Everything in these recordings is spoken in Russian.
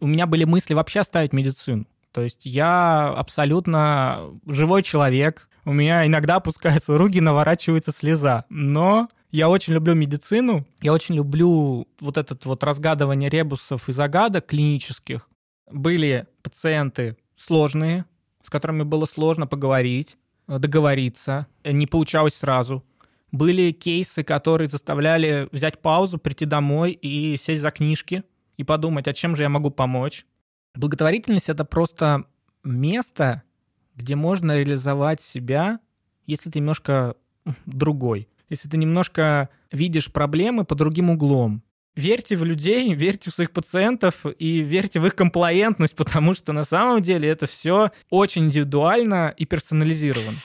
у меня были мысли вообще оставить медицину. То есть я абсолютно живой человек, у меня иногда опускаются руки, наворачивается слеза. Но я очень люблю медицину, я очень люблю вот этот вот разгадывание ребусов и загадок клинических. Были пациенты сложные, с которыми было сложно поговорить, договориться, не получалось сразу. Были кейсы, которые заставляли взять паузу, прийти домой и сесть за книжки и подумать, а чем же я могу помочь. Благотворительность — это просто место, где можно реализовать себя, если ты немножко другой, если ты немножко видишь проблемы по другим углом. Верьте в людей, верьте в своих пациентов и верьте в их комплаентность, потому что на самом деле это все очень индивидуально и персонализировано.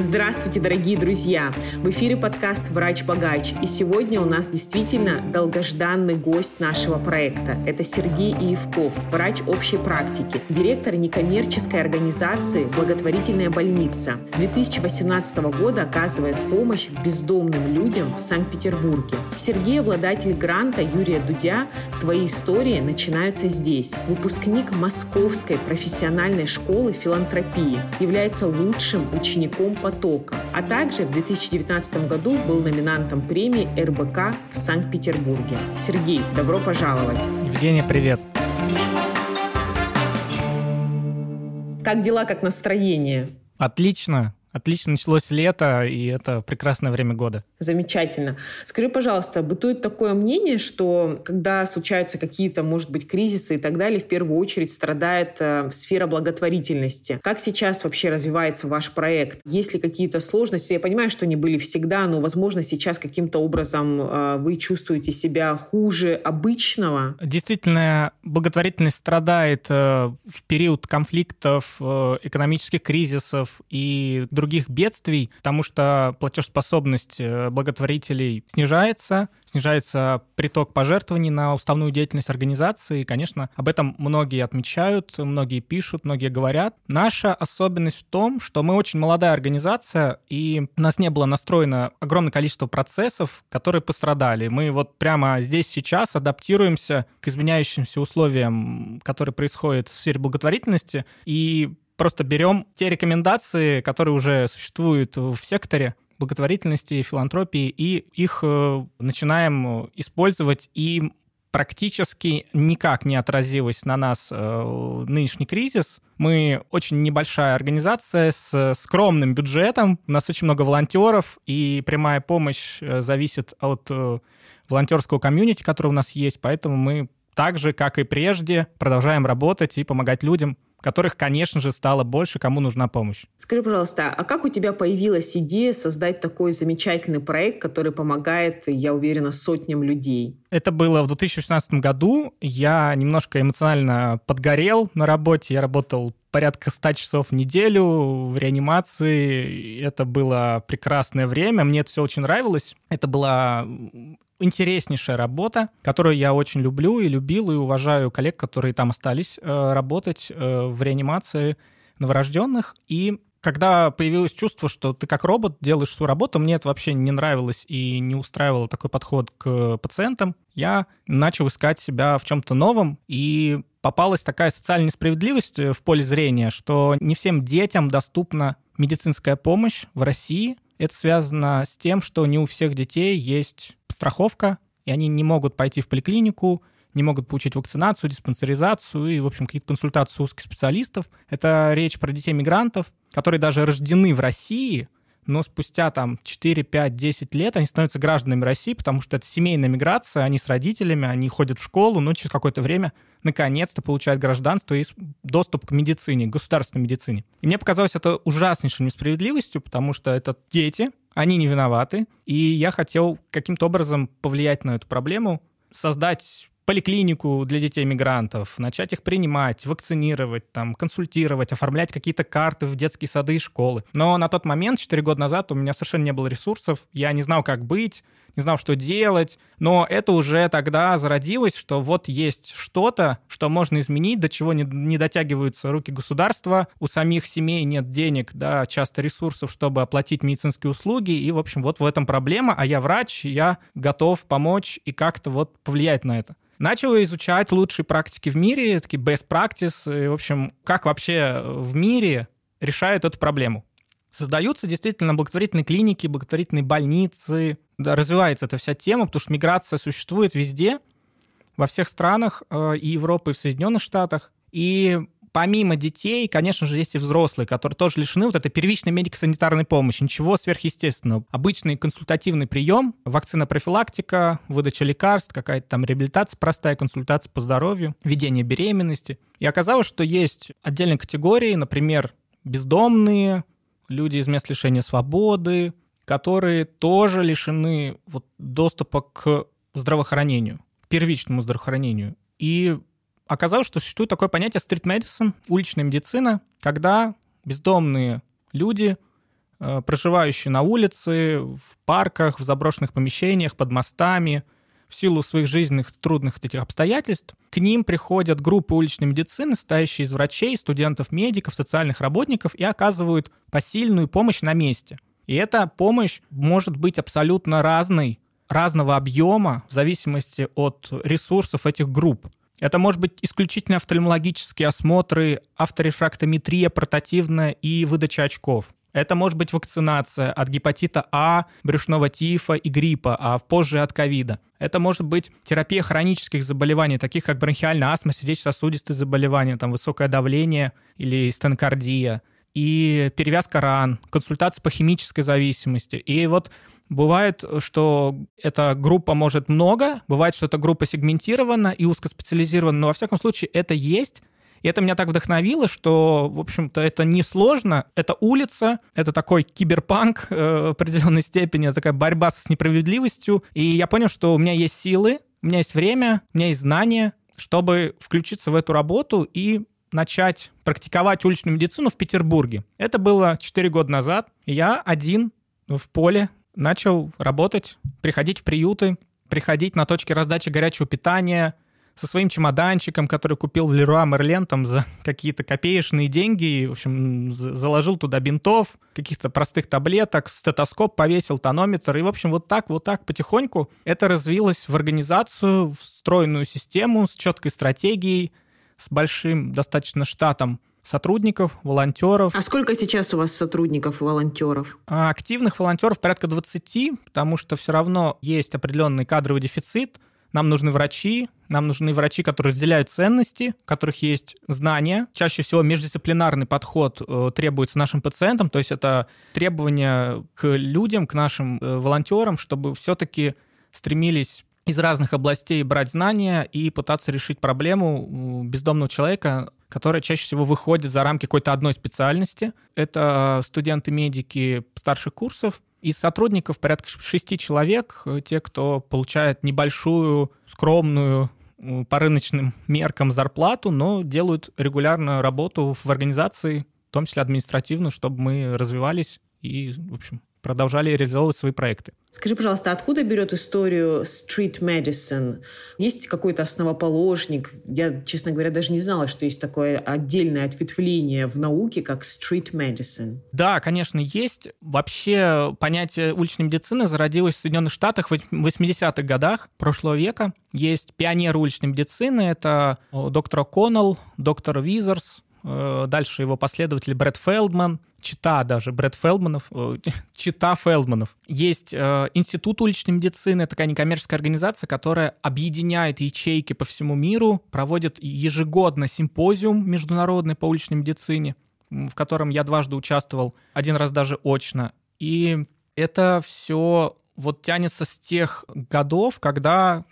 Здравствуйте, дорогие друзья! В эфире подкаст «Врач-богач». И сегодня у нас действительно долгожданный гость нашего проекта. Это Сергей Иевков, врач общей практики, директор некоммерческой организации «Благотворительная больница». С 2018 года оказывает помощь бездомным людям в Санкт-Петербурге. Сергей – обладатель гранта Юрия Дудя «Твои истории начинаются здесь». Выпускник Московской профессиональной школы филантропии. Является лучшим учеником потока потока, а также в 2019 году был номинантом премии РБК в Санкт-Петербурге. Сергей, добро пожаловать! Евгения, привет! Как дела, как настроение? Отлично. Отлично началось лето, и это прекрасное время года. Замечательно. Скажи, пожалуйста, бытует такое мнение, что когда случаются какие-то, может быть, кризисы и так далее, в первую очередь страдает э, сфера благотворительности. Как сейчас вообще развивается ваш проект? Есть ли какие-то сложности? Я понимаю, что они были всегда, но, возможно, сейчас каким-то образом э, вы чувствуете себя хуже обычного? Действительно, благотворительность страдает э, в период конфликтов, э, экономических кризисов и других бедствий, потому что платежеспособность э, благотворителей снижается, снижается приток пожертвований на уставную деятельность организации. И, конечно, об этом многие отмечают, многие пишут, многие говорят. Наша особенность в том, что мы очень молодая организация, и у нас не было настроено огромное количество процессов, которые пострадали. Мы вот прямо здесь сейчас адаптируемся к изменяющимся условиям, которые происходят в сфере благотворительности, и просто берем те рекомендации, которые уже существуют в секторе благотворительности, филантропии, и их э, начинаем использовать, и практически никак не отразилось на нас э, нынешний кризис. Мы очень небольшая организация с скромным бюджетом, у нас очень много волонтеров, и прямая помощь э, зависит от э, волонтерского комьюнити, который у нас есть, поэтому мы так же, как и прежде, продолжаем работать и помогать людям которых, конечно же, стало больше, кому нужна помощь. Скажи, пожалуйста, а как у тебя появилась идея создать такой замечательный проект, который помогает, я уверена, сотням людей? Это было в 2016 году. Я немножко эмоционально подгорел на работе. Я работал порядка 100 часов в неделю в реанимации. Это было прекрасное время. Мне это все очень нравилось. Это была интереснейшая работа, которую я очень люблю и любил, и уважаю коллег, которые там остались э, работать э, в реанимации новорожденных. И когда появилось чувство, что ты как робот делаешь свою работу, мне это вообще не нравилось и не устраивало такой подход к пациентам, я начал искать себя в чем-то новом, и попалась такая социальная несправедливость в поле зрения, что не всем детям доступна медицинская помощь в России. Это связано с тем, что не у всех детей есть страховка, и они не могут пойти в поликлинику, не могут получить вакцинацию, диспансеризацию и, в общем, какие-то консультации узких специалистов. Это речь про детей-мигрантов, которые даже рождены в России, но спустя там 4, 5, 10 лет они становятся гражданами России, потому что это семейная миграция, они с родителями, они ходят в школу, но через какое-то время наконец-то получают гражданство и доступ к медицине, к государственной медицине. И мне показалось это ужаснейшей несправедливостью, потому что это дети, они не виноваты, и я хотел каким-то образом повлиять на эту проблему, создать поликлинику для детей-мигрантов, начать их принимать, вакцинировать, там, консультировать, оформлять какие-то карты в детские сады и школы. Но на тот момент, 4 года назад, у меня совершенно не было ресурсов, я не знал, как быть, не знал, что делать, но это уже тогда зародилось, что вот есть что-то, что можно изменить, до чего не, не дотягиваются руки государства, у самих семей нет денег, да, часто ресурсов, чтобы оплатить медицинские услуги, и, в общем, вот в этом проблема, а я врач, я готов помочь и как-то вот повлиять на это. Начал изучать лучшие практики в мире, такие best practice, и, в общем, как вообще в мире решают эту проблему. Создаются действительно благотворительные клиники, благотворительные больницы. Да, развивается эта вся тема, потому что миграция существует везде, во всех странах э, и Европы, и в Соединенных Штатах. И помимо детей, конечно же, есть и взрослые, которые тоже лишены вот этой первичной медико-санитарной помощи. Ничего сверхъестественного. Обычный консультативный прием, вакцина-профилактика, выдача лекарств, какая-то там реабилитация простая, консультация по здоровью, ведение беременности. И оказалось, что есть отдельные категории, например, бездомные, люди из мест лишения свободы, которые тоже лишены вот доступа к здравоохранению, первичному здравоохранению. И оказалось, что существует такое понятие street medicine, уличная медицина, когда бездомные люди, э, проживающие на улице, в парках, в заброшенных помещениях, под мостами – в силу своих жизненных трудных этих обстоятельств, к ним приходят группы уличной медицины, состоящие из врачей, студентов, медиков, социальных работников и оказывают посильную помощь на месте. И эта помощь может быть абсолютно разной, разного объема в зависимости от ресурсов этих групп. Это может быть исключительно офтальмологические осмотры, авторефрактометрия портативная и выдача очков. Это может быть вакцинация от гепатита А, брюшного тифа и гриппа, а позже от ковида. Это может быть терапия хронических заболеваний, таких как бронхиальная астма, сердечно-сосудистые заболевания, там высокое давление или стенокардия, и перевязка ран, консультация по химической зависимости. И вот Бывает, что эта группа может много, бывает, что эта группа сегментирована и узкоспециализирована, но во всяком случае это есть, и это меня так вдохновило, что, в общем-то, это несложно. Это улица, это такой киберпанк э, в определенной степени, это такая борьба с несправедливостью. И я понял, что у меня есть силы, у меня есть время, у меня есть знания, чтобы включиться в эту работу и начать практиковать уличную медицину в Петербурге. Это было 4 года назад. Я один в поле начал работать, приходить в приюты, приходить на точки раздачи горячего питания, со своим чемоданчиком, который купил в Леруа Мерлен там за какие-то копеечные деньги, и, в общем, заложил туда бинтов, каких-то простых таблеток, стетоскоп повесил, тонометр, и, в общем, вот так, вот так потихоньку это развилось в организацию, встроенную систему с четкой стратегией, с большим достаточно штатом сотрудников, волонтеров. А сколько сейчас у вас сотрудников и волонтеров? А активных волонтеров порядка 20, потому что все равно есть определенный кадровый дефицит – нам нужны врачи, нам нужны врачи, которые разделяют ценности, у которых есть знания. Чаще всего междисциплинарный подход э, требуется нашим пациентам, то есть это требования к людям, к нашим э, волонтерам, чтобы все-таки стремились из разных областей брать знания и пытаться решить проблему бездомного человека, которая чаще всего выходит за рамки какой-то одной специальности. Это студенты-медики старших курсов, из сотрудников порядка шести человек, э, те, кто получает небольшую, скромную по рыночным меркам зарплату, но делают регулярную работу в организации, в том числе административную, чтобы мы развивались и, в общем, продолжали реализовывать свои проекты. Скажи, пожалуйста, откуда берет историю street medicine? Есть какой-то основоположник? Я, честно говоря, даже не знала, что есть такое отдельное ответвление в науке, как street medicine. Да, конечно, есть. Вообще понятие уличной медицины зародилось в Соединенных Штатах в 80-х годах прошлого века. Есть пионеры уличной медицины, это доктор О'Коннелл, доктор Визерс, Э, дальше его последователь Брэд Фелдман, чита даже Брэд Фелдманов, э, чита Фелдманов. Есть э, Институт уличной медицины, такая некоммерческая организация, которая объединяет ячейки по всему миру, проводит ежегодно симпозиум международный по уличной медицине, в котором я дважды участвовал, один раз даже очно. И это все вот тянется с тех годов, когда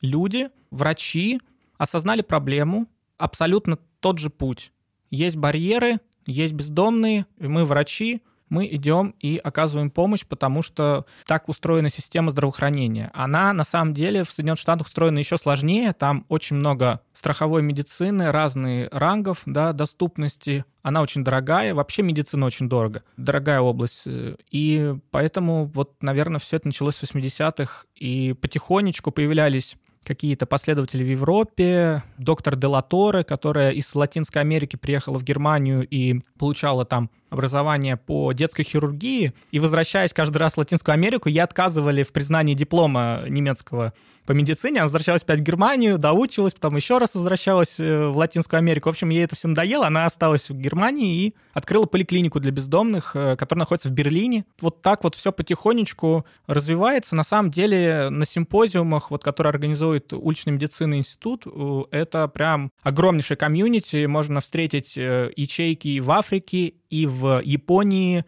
люди, врачи осознали проблему, абсолютно тот же путь есть барьеры, есть бездомные, мы врачи, мы идем и оказываем помощь, потому что так устроена система здравоохранения. Она на самом деле в Соединенных Штатах устроена еще сложнее. Там очень много страховой медицины, разные рангов да, доступности. Она очень дорогая. Вообще медицина очень дорого. Дорогая область. И поэтому вот, наверное, все это началось с 80-х. И потихонечку появлялись какие-то последователи в Европе, доктор Делаторе, которая из Латинской Америки приехала в Германию и получала там образование по детской хирургии, и возвращаясь каждый раз в Латинскую Америку, ей отказывали в признании диплома немецкого по медицине, она возвращалась опять в Германию, доучилась, потом еще раз возвращалась э, в Латинскую Америку. В общем, ей это все надоело, она осталась в Германии и открыла поликлинику для бездомных, э, которая находится в Берлине. Вот так вот все потихонечку развивается. На самом деле на симпозиумах, вот, которые организует уличный медицинный институт, э, это прям огромнейший комьюнити. Можно встретить ячейки в Африке, и в Японии,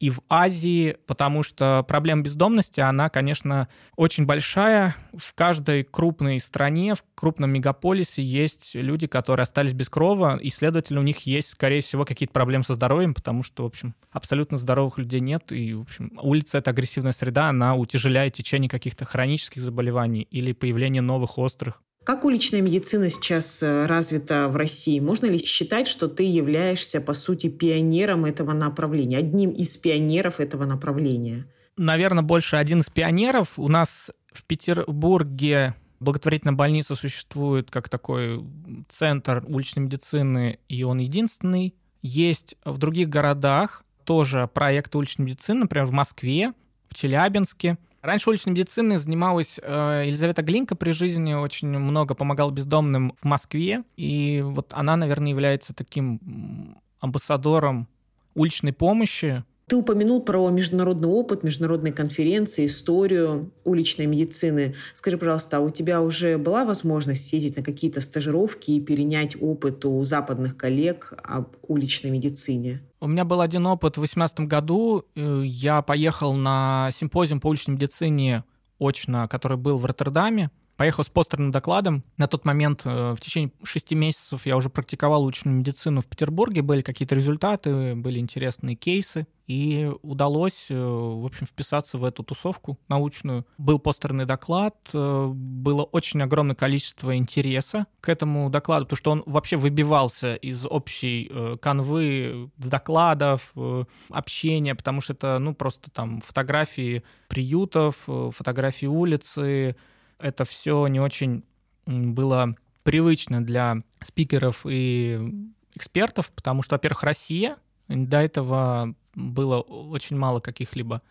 и в Азии, потому что проблема бездомности, она, конечно, очень большая. В каждой крупной стране, в крупном мегаполисе есть люди, которые остались без крова, и, следовательно, у них есть, скорее всего, какие-то проблемы со здоровьем, потому что, в общем, абсолютно здоровых людей нет, и, в общем, улица — это агрессивная среда, она утяжеляет течение каких-то хронических заболеваний или появление новых острых. Как уличная медицина сейчас э, развита в России? Можно ли считать, что ты являешься, по сути, пионером этого направления, одним из пионеров этого направления? Наверное, больше один из пионеров. У нас в Петербурге благотворительная больница существует как такой центр уличной медицины, и он единственный. Есть в других городах тоже проекты уличной медицины, например, в Москве, в Челябинске – Раньше уличной медициной занималась э, Елизавета Глинка при жизни, очень много помогала бездомным в Москве, и вот она, наверное, является таким амбассадором уличной помощи, ты упомянул про международный опыт, международные конференции, историю уличной медицины. Скажи, пожалуйста, а у тебя уже была возможность съездить на какие-то стажировки и перенять опыт у западных коллег об уличной медицине? У меня был один опыт в 2018 году. Э, я поехал на симпозиум по уличной медицине очно, который был в Роттердаме поехал с постерным докладом. На тот момент э, в течение шести месяцев я уже практиковал уличную медицину в Петербурге, были какие-то результаты, были интересные кейсы, и удалось, э, в общем, вписаться в эту тусовку научную. Был постерный доклад, э, было очень огромное количество интереса к этому докладу, потому что он вообще выбивался из общей канвы докладов, общения, потому что это, ну, просто там фотографии приютов, фотографии улицы, это все не очень было привычно для спикеров и экспертов, потому что, во-первых, Россия, до этого было очень мало каких-либо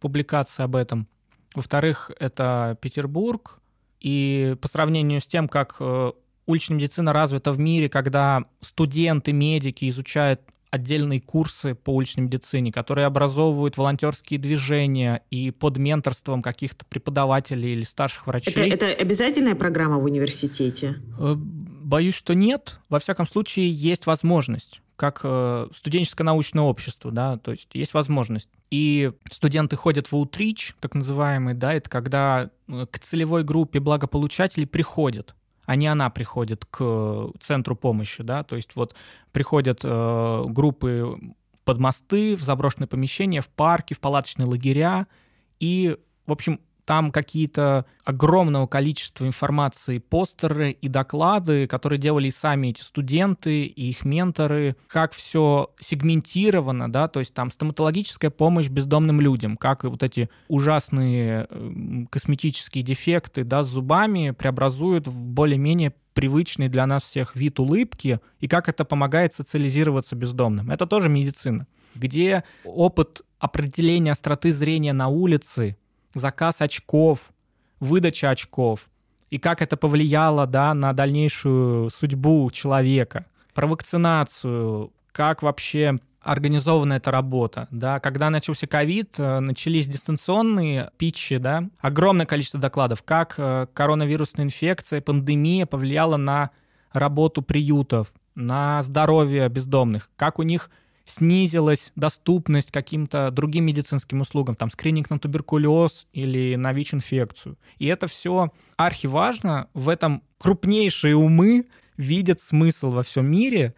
публикаций об этом. Во-вторых, это Петербург, и по сравнению с тем, как э, уличная медицина развита в мире, когда студенты, медики изучают отдельные курсы по уличной медицине, которые образовывают волонтерские движения и под менторством каких-то преподавателей или старших врачей. Это, это обязательная программа в университете? Э, боюсь, что нет. Во всяком случае, есть возможность как э, студенческое научное общество, да, то есть есть возможность. И студенты ходят в outreach, так называемый, да, это когда э, к целевой группе благополучателей приходят а не она приходит к центру помощи, да, то есть вот приходят э, группы под мосты, в заброшенные помещения, в парки, в палаточные лагеря, и, в общем, там какие-то огромного количества информации, постеры и доклады, которые делали сами эти студенты и их менторы, как все сегментировано, да, то есть там стоматологическая помощь бездомным людям, как и вот эти ужасные косметические дефекты, да, с зубами преобразуют в более-менее привычный для нас всех вид улыбки, и как это помогает социализироваться бездомным. Это тоже медицина, где опыт определения остроты зрения на улице заказ очков, выдача очков, и как это повлияло да, на дальнейшую судьбу человека, про вакцинацию, как вообще организована эта работа, да, когда начался ковид, э, начались дистанционные питчи, да, огромное количество докладов, как э, коронавирусная инфекция, пандемия повлияла на работу приютов, на здоровье бездомных, как у них снизилась доступность каким-то другим медицинским услугам, там скрининг на туберкулез или на ВИЧ-инфекцию. И это все архиважно, в этом крупнейшие умы видят смысл во всем мире,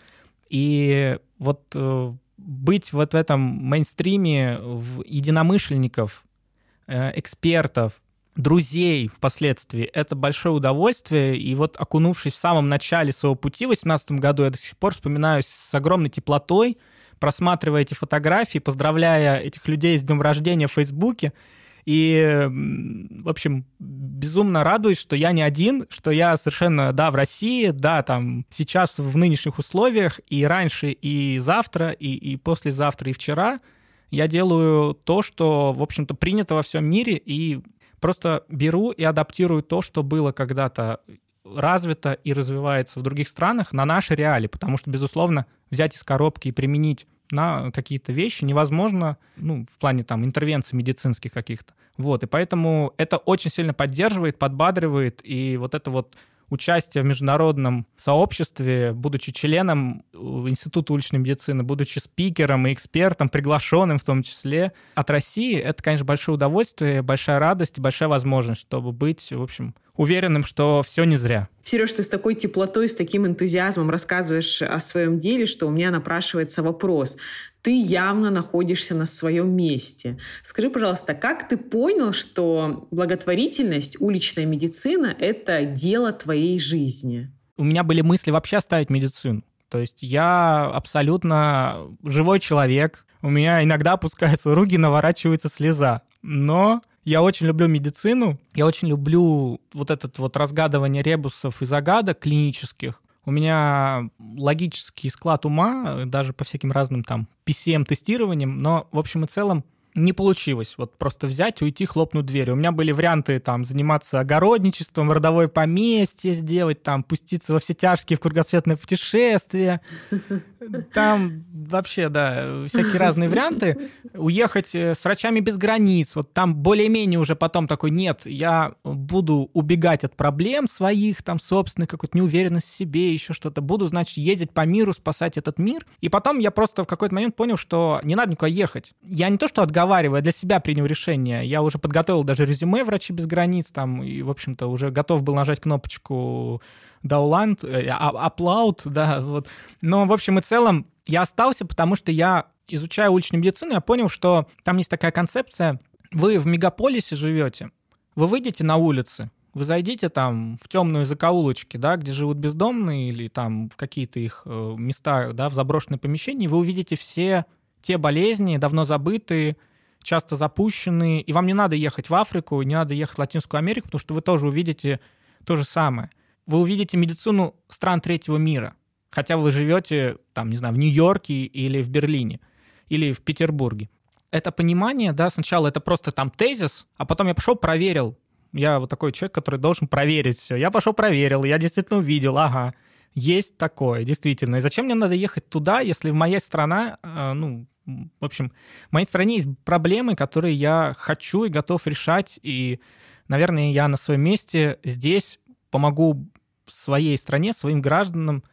и вот э, быть вот в этом мейнстриме в единомышленников, э, экспертов, друзей впоследствии, это большое удовольствие. И вот окунувшись в самом начале своего пути в 2018 году, я до сих пор вспоминаю с огромной теплотой, просматривая эти фотографии, поздравляя этих людей с днем рождения в Фейсбуке. И, в общем, безумно радуюсь, что я не один, что я совершенно, да, в России, да, там, сейчас в нынешних условиях, и раньше, и завтра, и, и послезавтра, и вчера я делаю то, что, в общем-то, принято во всем мире, и просто беру и адаптирую то, что было когда-то развито и развивается в других странах на наши реалии, потому что, безусловно, взять из коробки и применить на какие-то вещи невозможно, ну, в плане там интервенций медицинских каких-то. Вот, и поэтому это очень сильно поддерживает, подбадривает, и вот это вот участие в международном сообществе, будучи членом э, Института уличной медицины, будучи спикером и экспертом, приглашенным в том числе от России, это, конечно, большое удовольствие, большая радость и большая возможность, чтобы быть, в общем, уверенным, что все не зря. Сереж, ты с такой теплотой, с таким энтузиазмом рассказываешь о своем деле, что у меня напрашивается вопрос. Ты явно находишься на своем месте. Скажи, пожалуйста, как ты понял, что благотворительность, уличная медицина – это дело твоей жизни? У меня были мысли вообще оставить медицину. То есть я абсолютно живой человек. У меня иногда опускаются руки, наворачивается слеза. Но я очень люблю медицину, я очень люблю вот этот вот разгадывание ребусов и загадок клинических. У меня логический склад ума, даже по всяким разным там PCM-тестированиям, но в общем и целом не получилось вот просто взять, уйти, хлопнуть дверь. У меня были варианты там заниматься огородничеством, родовое поместье сделать, там пуститься во все тяжкие в кругосветное путешествие. Там вообще, да, всякие разные варианты. Уехать э, с врачами без границ. Вот там более-менее уже потом такой, нет, я буду убегать от проблем своих, там, собственной какой-то неуверенность в себе, еще что-то. Буду, значит, ездить по миру, спасать этот мир. И потом я просто в какой-то момент понял, что не надо никуда ехать. Я не то, что отговариваю, для себя принял решение. Я уже подготовил даже резюме «Врачи без границ», там, и, в общем-то, уже готов был нажать кнопочку Дауланд, Аплауд, да, вот. Но, в общем и целом, я остался, потому что я, изучая уличную медицину, я понял, что там есть такая концепция, вы в мегаполисе живете, вы выйдете на улицы, вы зайдите там в темную закоулочки, да, где живут бездомные, или там в какие-то их э, места, да, в заброшенные помещения, вы увидите все те болезни, давно забытые, часто запущенные, и вам не надо ехать в Африку, не надо ехать в Латинскую Америку, потому что вы тоже увидите то же самое – вы увидите медицину стран третьего мира, хотя вы живете, там, не знаю, в Нью-Йорке или в Берлине, или в Петербурге. Это понимание, да, сначала это просто там тезис, а потом я пошел, проверил. Я вот такой человек, который должен проверить все. Я пошел, проверил, я действительно увидел, ага, есть такое, действительно. И зачем мне надо ехать туда, если в моей стране, э, ну, в общем, в моей стране есть проблемы, которые я хочу и готов решать, и, наверное, я на своем месте здесь помогу своей стране, своим гражданам,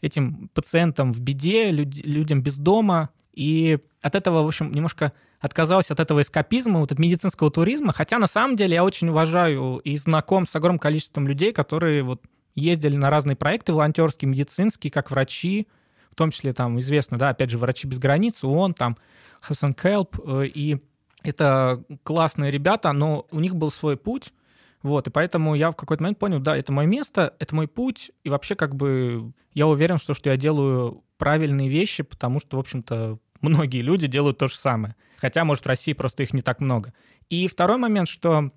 этим пациентам в беде, люд, людям без дома. И от этого, в общем, немножко отказался от этого эскапизма, вот от медицинского туризма. Хотя на самом деле я очень уважаю и знаком с огромным количеством людей, которые вот ездили на разные проекты волонтерские, медицинские, как врачи, в том числе там известно, да, опять же, «Врачи без границ», ООН, там, Хасан Келп, э, и это классные ребята, но у них был свой путь, вот, и поэтому я в какой-то момент понял, да, это мое место, это мой путь, и вообще как бы я уверен, что, что я делаю правильные вещи, потому что, в общем-то, многие люди делают то же самое. Хотя, может, в России просто их не так много. И второй момент, что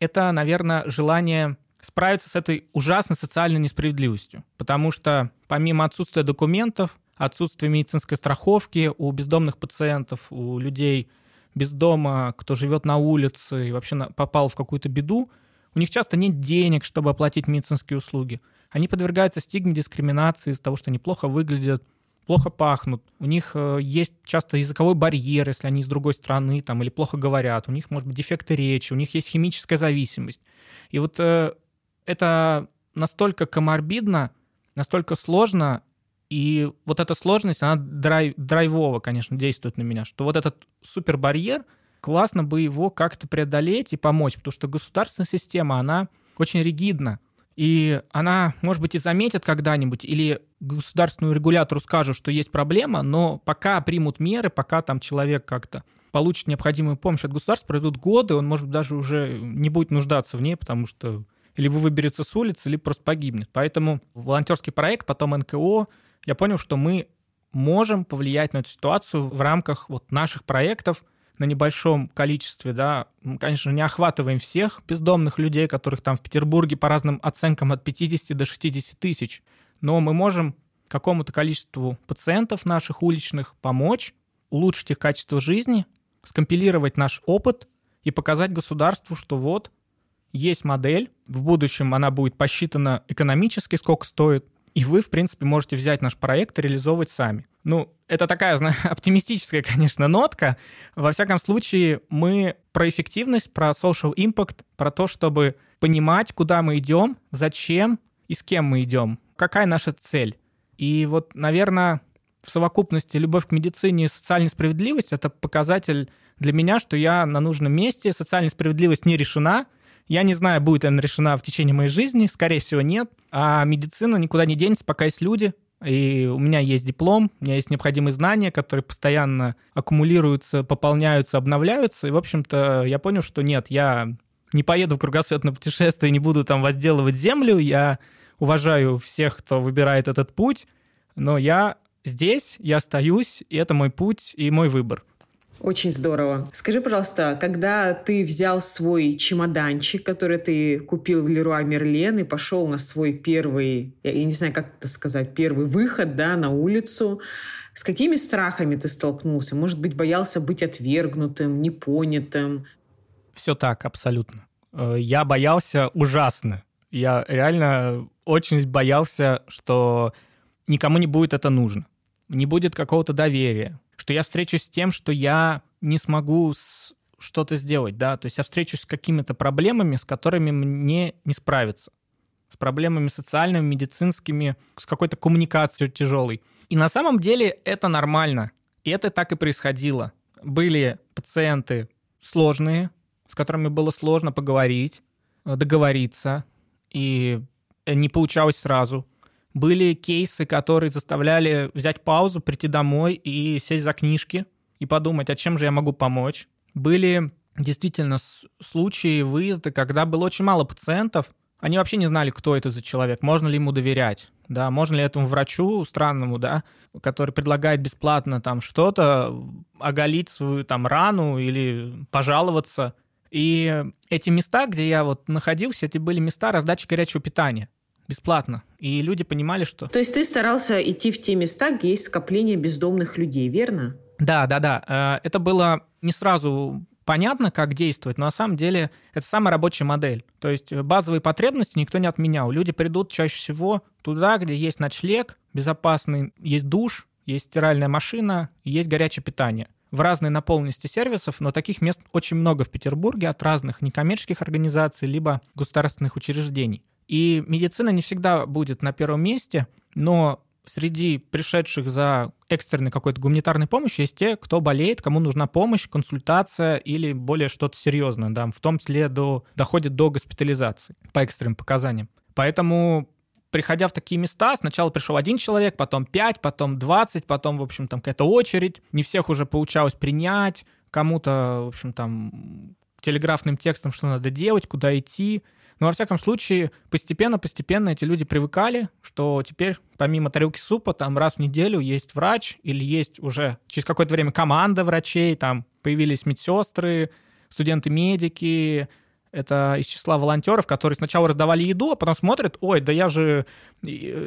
это, наверное, желание справиться с этой ужасной социальной несправедливостью. Потому что помимо отсутствия документов, отсутствия медицинской страховки у бездомных пациентов, у людей без дома, кто живет на улице и вообще попал в какую-то беду, у них часто нет денег, чтобы оплатить медицинские услуги. Они подвергаются стигме дискриминации из-за того, что они плохо выглядят, плохо пахнут. У них э, есть часто языковой барьер, если они из другой страны там, или плохо говорят. У них, может быть, дефекты речи, у них есть химическая зависимость. И вот э, это настолько коморбидно, настолько сложно, и вот эта сложность, она драйв, драйвово, конечно, действует на меня, что вот этот супербарьер — классно бы его как-то преодолеть и помочь, потому что государственная система, она очень ригидна. и она, может быть, и заметит когда-нибудь, или государственному регулятору скажут, что есть проблема, но пока примут меры, пока там человек как-то получит необходимую помощь от государства, пройдут годы, он, может, даже уже не будет нуждаться в ней, потому что либо выберется с улицы, либо просто погибнет. Поэтому волонтерский проект, потом НКО, я понял, что мы можем повлиять на эту ситуацию в рамках вот наших проектов на небольшом количестве, да, мы, конечно, не охватываем всех бездомных людей, которых там в Петербурге по разным оценкам от 50 до 60 тысяч, но мы можем какому-то количеству пациентов наших уличных помочь, улучшить их качество жизни, скомпилировать наш опыт и показать государству, что вот есть модель, в будущем она будет посчитана экономически, сколько стоит, и вы, в принципе, можете взять наш проект и реализовывать сами. Ну, это такая, знаю, оптимистическая, конечно, нотка. Во всяком случае, мы про эффективность, про social impact, про то, чтобы понимать, куда мы идем, зачем и с кем мы идем, какая наша цель. И вот, наверное, в совокупности любовь к медицине и социальная справедливость — это показатель для меня, что я на нужном месте, социальная справедливость не решена — я не знаю, будет она решена в течение моей жизни, скорее всего, нет. А медицина никуда не денется, пока есть люди. И у меня есть диплом, у меня есть необходимые знания, которые постоянно аккумулируются, пополняются, обновляются. И, в общем-то, я понял, что нет, я не поеду в кругосветное путешествие, не буду там возделывать землю. Я уважаю всех, кто выбирает этот путь, но я здесь, я остаюсь, и это мой путь и мой выбор. Очень здорово. Скажи, пожалуйста, когда ты взял свой чемоданчик, который ты купил в Леруа Мерлен и пошел на свой первый, я не знаю, как это сказать, первый выход, да, на улицу, с какими страхами ты столкнулся? Может быть, боялся быть отвергнутым, непонятым? Все так, абсолютно. Э, я боялся ужасно. Я реально очень боялся, что никому не будет это нужно. Не будет какого-то доверия что я встречусь с тем, что я не смогу что-то сделать, да, то есть я встречусь с какими-то проблемами, с которыми мне не справиться, с проблемами социальными, медицинскими, с какой-то коммуникацией тяжелой. И на самом деле это нормально, и это так и происходило. Были пациенты сложные, с которыми было сложно поговорить, договориться, и не получалось сразу. Были кейсы, которые заставляли взять паузу, прийти домой и сесть за книжки и подумать, а чем же я могу помочь. Были действительно случаи выезда, когда было очень мало пациентов, они вообще не знали, кто это за человек, можно ли ему доверять, да, можно ли этому врачу странному, да, который предлагает бесплатно там что-то, оголить свою там рану или пожаловаться. И эти места, где я вот находился, это были места раздачи горячего питания бесплатно. И люди понимали, что... То есть ты старался идти в те места, где есть скопление бездомных людей, верно? Да, да, да. Э, это было не сразу понятно, как действовать, но на самом деле это самая рабочая модель. То есть базовые потребности никто не отменял. Люди придут чаще всего туда, где есть ночлег, безопасный, есть душ, есть стиральная машина, есть горячее питание в разной наполненности сервисов, но таких мест очень много в Петербурге от разных некоммерческих организаций либо государственных учреждений. И медицина не всегда будет на первом месте, но среди пришедших за экстренной какой-то гуманитарной помощью есть те, кто болеет, кому нужна помощь, консультация или более что-то серьезное, да, в том числе до, доходит до госпитализации по экстренным показаниям. Поэтому приходя в такие места, сначала пришел один человек, потом пять, потом двадцать, потом, в общем, там какая-то очередь. Не всех уже получалось принять, кому-то, в общем, там телеграфным текстом, что надо делать, куда идти. Но, во всяком случае, постепенно-постепенно эти люди привыкали, что теперь помимо тарелки супа там раз в неделю есть врач или есть уже через какое-то время команда врачей, там появились медсестры, студенты-медики, это из числа волонтеров, которые сначала раздавали еду, а потом смотрят, ой, да я же...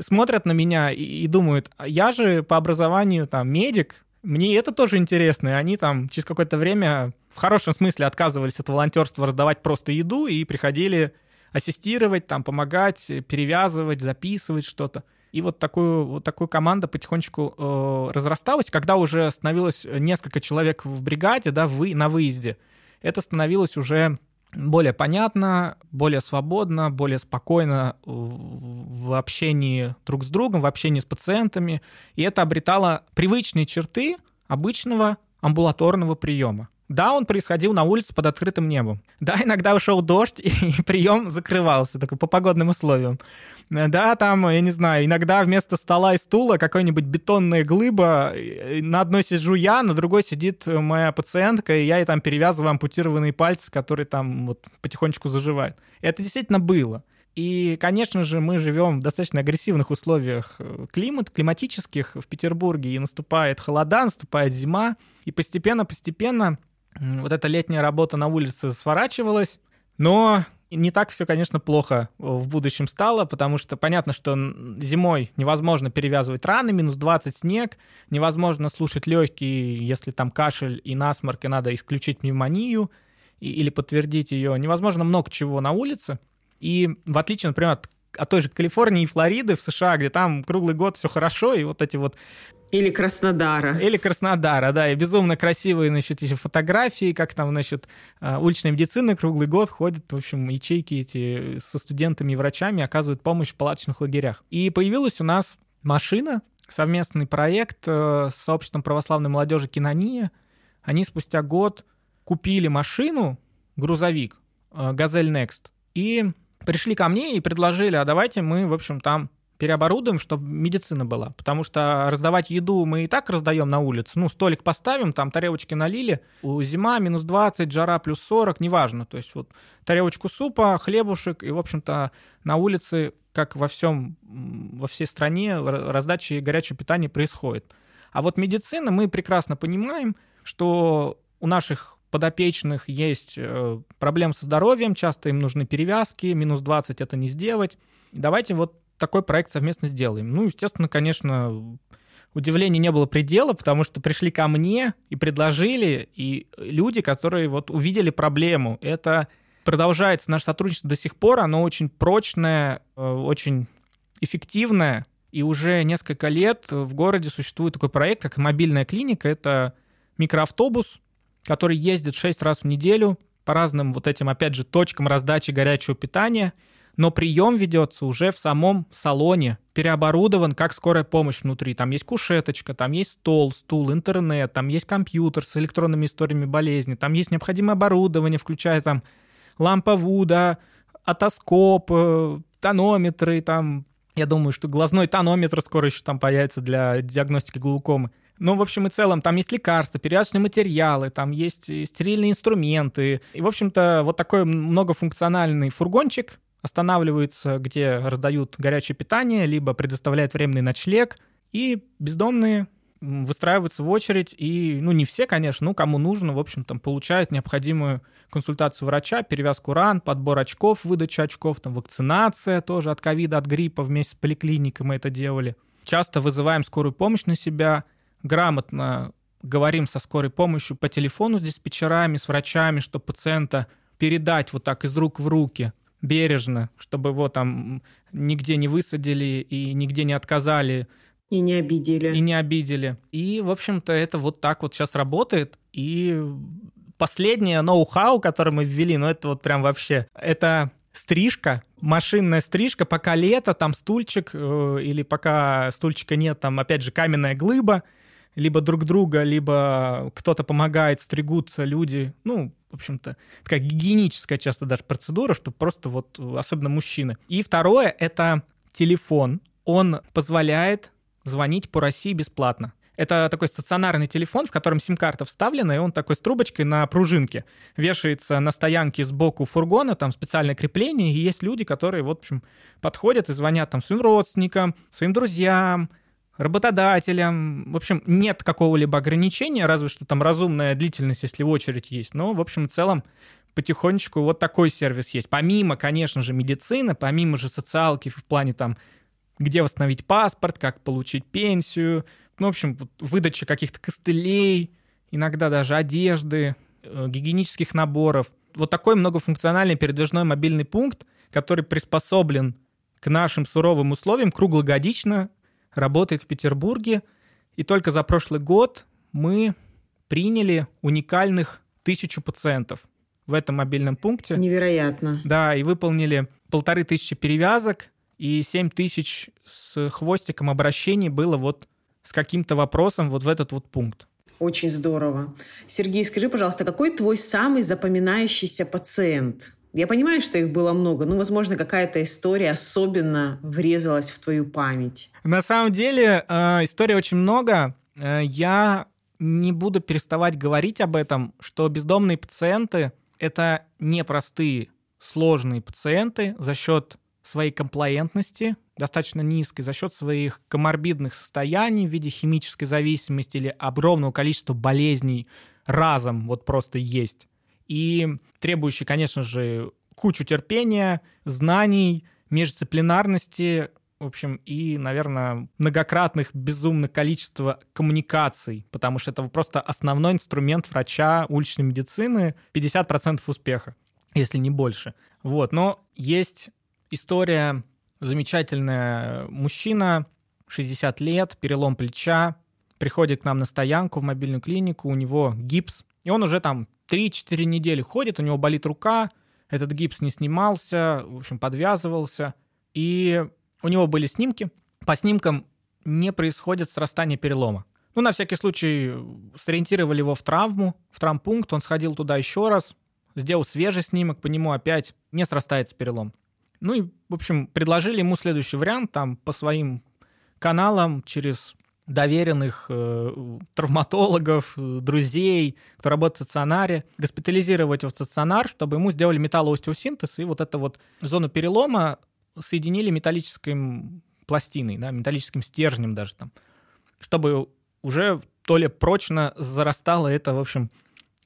Смотрят на меня и, и думают, «А я же по образованию там медик, мне это тоже интересно, и они там через какое-то время в хорошем смысле отказывались от волонтерства раздавать просто еду и приходили ассистировать, там, помогать, перевязывать, записывать что-то. И вот такую, вот такую команда потихонечку э, разрасталась. Когда уже становилось несколько человек в бригаде, да, вы, на выезде, это становилось уже более понятно, более свободно, более спокойно в общении друг с другом, в общении с пациентами. И это обретало привычные черты обычного амбулаторного приема. Да, он происходил на улице под открытым небом. Да, иногда ушел дождь, и прием закрывался такой по погодным условиям. Да, там, я не знаю, иногда вместо стола и стула какой-нибудь бетонная глыба. На одной сижу я, на другой сидит моя пациентка, и я ей там перевязываю ампутированные пальцы, которые там вот потихонечку заживают. Это действительно было. И, конечно же, мы живем в достаточно агрессивных условиях э, климат, климатических в Петербурге, и наступает холода, наступает зима, и постепенно-постепенно вот эта летняя работа на улице сворачивалась, но не так все, конечно, плохо в будущем стало, потому что понятно, что зимой невозможно перевязывать раны, минус 20 снег, невозможно слушать легкие, если там кашель и насморк, и надо исключить пневмонию или подтвердить ее. Невозможно много чего на улице. И в отличие, например, от, от той же Калифорнии и Флориды в США, где там круглый год все хорошо, и вот эти вот или Краснодара. Или Краснодара, да, и безумно красивые, значит, эти фотографии, как там, значит, а, уличная медицина круглый год ходит, в общем, ячейки эти со студентами и врачами оказывают помощь в палаточных лагерях. И появилась у нас машина, совместный проект э, с сообществом православной молодежи Кинония. Они спустя год купили машину, грузовик, э, Газель Next, и пришли ко мне и предложили, а давайте мы, в общем, там переоборудуем, чтобы медицина была. Потому что раздавать еду мы и так раздаем на улице. Ну, столик поставим, там тарелочки налили. У зима минус 20, жара плюс 40, неважно. То есть вот тарелочку супа, хлебушек, и, в общем-то, на улице, как во всем, во всей стране, раздача горячего питания происходит. А вот медицина, мы прекрасно понимаем, что у наших подопечных есть э, проблем со здоровьем, часто им нужны перевязки, минус 20 это не сделать. Давайте вот такой проект совместно сделаем. Ну, естественно, конечно, удивления не было предела, потому что пришли ко мне и предложили, и люди, которые вот увидели проблему. Это продолжается наше сотрудничество до сих пор, оно очень прочное, э, очень эффективное, и уже несколько лет в городе существует такой проект, как мобильная клиника. Это микроавтобус, который ездит 6 раз в неделю по разным вот этим, опять же, точкам раздачи горячего питания, но прием ведется уже в самом салоне, переоборудован как скорая помощь внутри. Там есть кушеточка, там есть стол, стул, интернет, там есть компьютер с электронными историями болезни, там есть необходимое оборудование, включая там лампа Вуда, атоскоп, э, тонометры, там, я думаю, что глазной тонометр скоро еще там появится для диагностики глаукомы. Ну, в общем и целом, там есть лекарства, перевязочные материалы, там есть стерильные инструменты. И, в общем-то, вот такой многофункциональный фургончик останавливается, где раздают горячее питание, либо предоставляют временный ночлег, и бездомные выстраиваются в очередь, и, ну, не все, конечно, ну, кому нужно, в общем, там, получают необходимую консультацию врача, перевязку ран, подбор очков, выдача очков, там, вакцинация тоже от ковида, от гриппа вместе с поликлиникой мы это делали. Часто вызываем скорую помощь на себя, грамотно говорим со скорой помощью по телефону с диспетчерами, с врачами, чтобы пациента передать вот так из рук в руки бережно, чтобы его там нигде не высадили и нигде не отказали. И не обидели. И не обидели. И, в общем-то, это вот так вот сейчас работает. И последнее ноу-хау, которое мы ввели, ну это вот прям вообще, это стрижка, машинная стрижка, пока лето, там стульчик, э, или пока стульчика нет, там опять же каменная глыба, либо друг друга, либо кто-то помогает, стригутся люди. Ну, в общем-то, такая гигиеническая часто даже процедура, что просто вот, особенно мужчины. И второе — это телефон. Он позволяет звонить по России бесплатно. Это такой стационарный телефон, в котором сим-карта вставлена, и он такой с трубочкой на пружинке. Вешается на стоянке сбоку фургона, там специальное крепление, и есть люди, которые, в общем, подходят и звонят там своим родственникам, своим друзьям, работодателям. В общем, нет какого-либо ограничения, разве что там разумная длительность, если очередь есть. Но, в общем, в целом, потихонечку вот такой сервис есть. Помимо, конечно же, медицины, помимо же социалки в плане там, где восстановить паспорт, как получить пенсию, ну, в общем, выдача каких-то костылей, иногда даже одежды, э, гигиенических наборов. Вот такой многофункциональный передвижной мобильный пункт, который приспособлен к нашим суровым условиям круглогодично работает в Петербурге. И только за прошлый год мы приняли уникальных тысячу пациентов в этом мобильном пункте. Невероятно. Да, и выполнили полторы тысячи перевязок, и семь тысяч с хвостиком обращений было вот с каким-то вопросом вот в этот вот пункт. Очень здорово. Сергей, скажи, пожалуйста, какой твой самый запоминающийся пациент? Я понимаю, что их было много, но, возможно, какая-то история особенно врезалась в твою память. На самом деле, э, историй очень много. Э, я не буду переставать говорить об этом, что бездомные пациенты — это непростые, сложные пациенты за счет своей комплаентности, достаточно низкой, за счет своих коморбидных состояний в виде химической зависимости или огромного количества болезней разом вот просто есть. И требующий, конечно же, кучу терпения, знаний, междисциплинарности, в общем, и, наверное, многократных безумных количества коммуникаций, потому что это просто основной инструмент врача уличной медицины, 50% успеха, если не больше. Вот, но есть история замечательная. Мужчина, 60 лет, перелом плеча, приходит к нам на стоянку в мобильную клинику, у него гипс, и он уже там 3-4 недели ходит, у него болит рука, этот гипс не снимался, в общем, подвязывался, и у него были снимки. По снимкам не происходит срастание перелома. Ну, на всякий случай, сориентировали его в травму, в травмпункт, он сходил туда еще раз, сделал свежий снимок, по нему опять не срастается перелом. Ну и, в общем, предложили ему следующий вариант, там, по своим каналам, через доверенных э, травматологов, друзей, кто работает в стационаре, госпитализировать его в стационар, чтобы ему сделали металлоостеосинтез, и вот эту вот зону перелома соединили металлическим пластиной, да, металлическим стержнем даже там, чтобы уже то ли прочно зарастало это, в общем,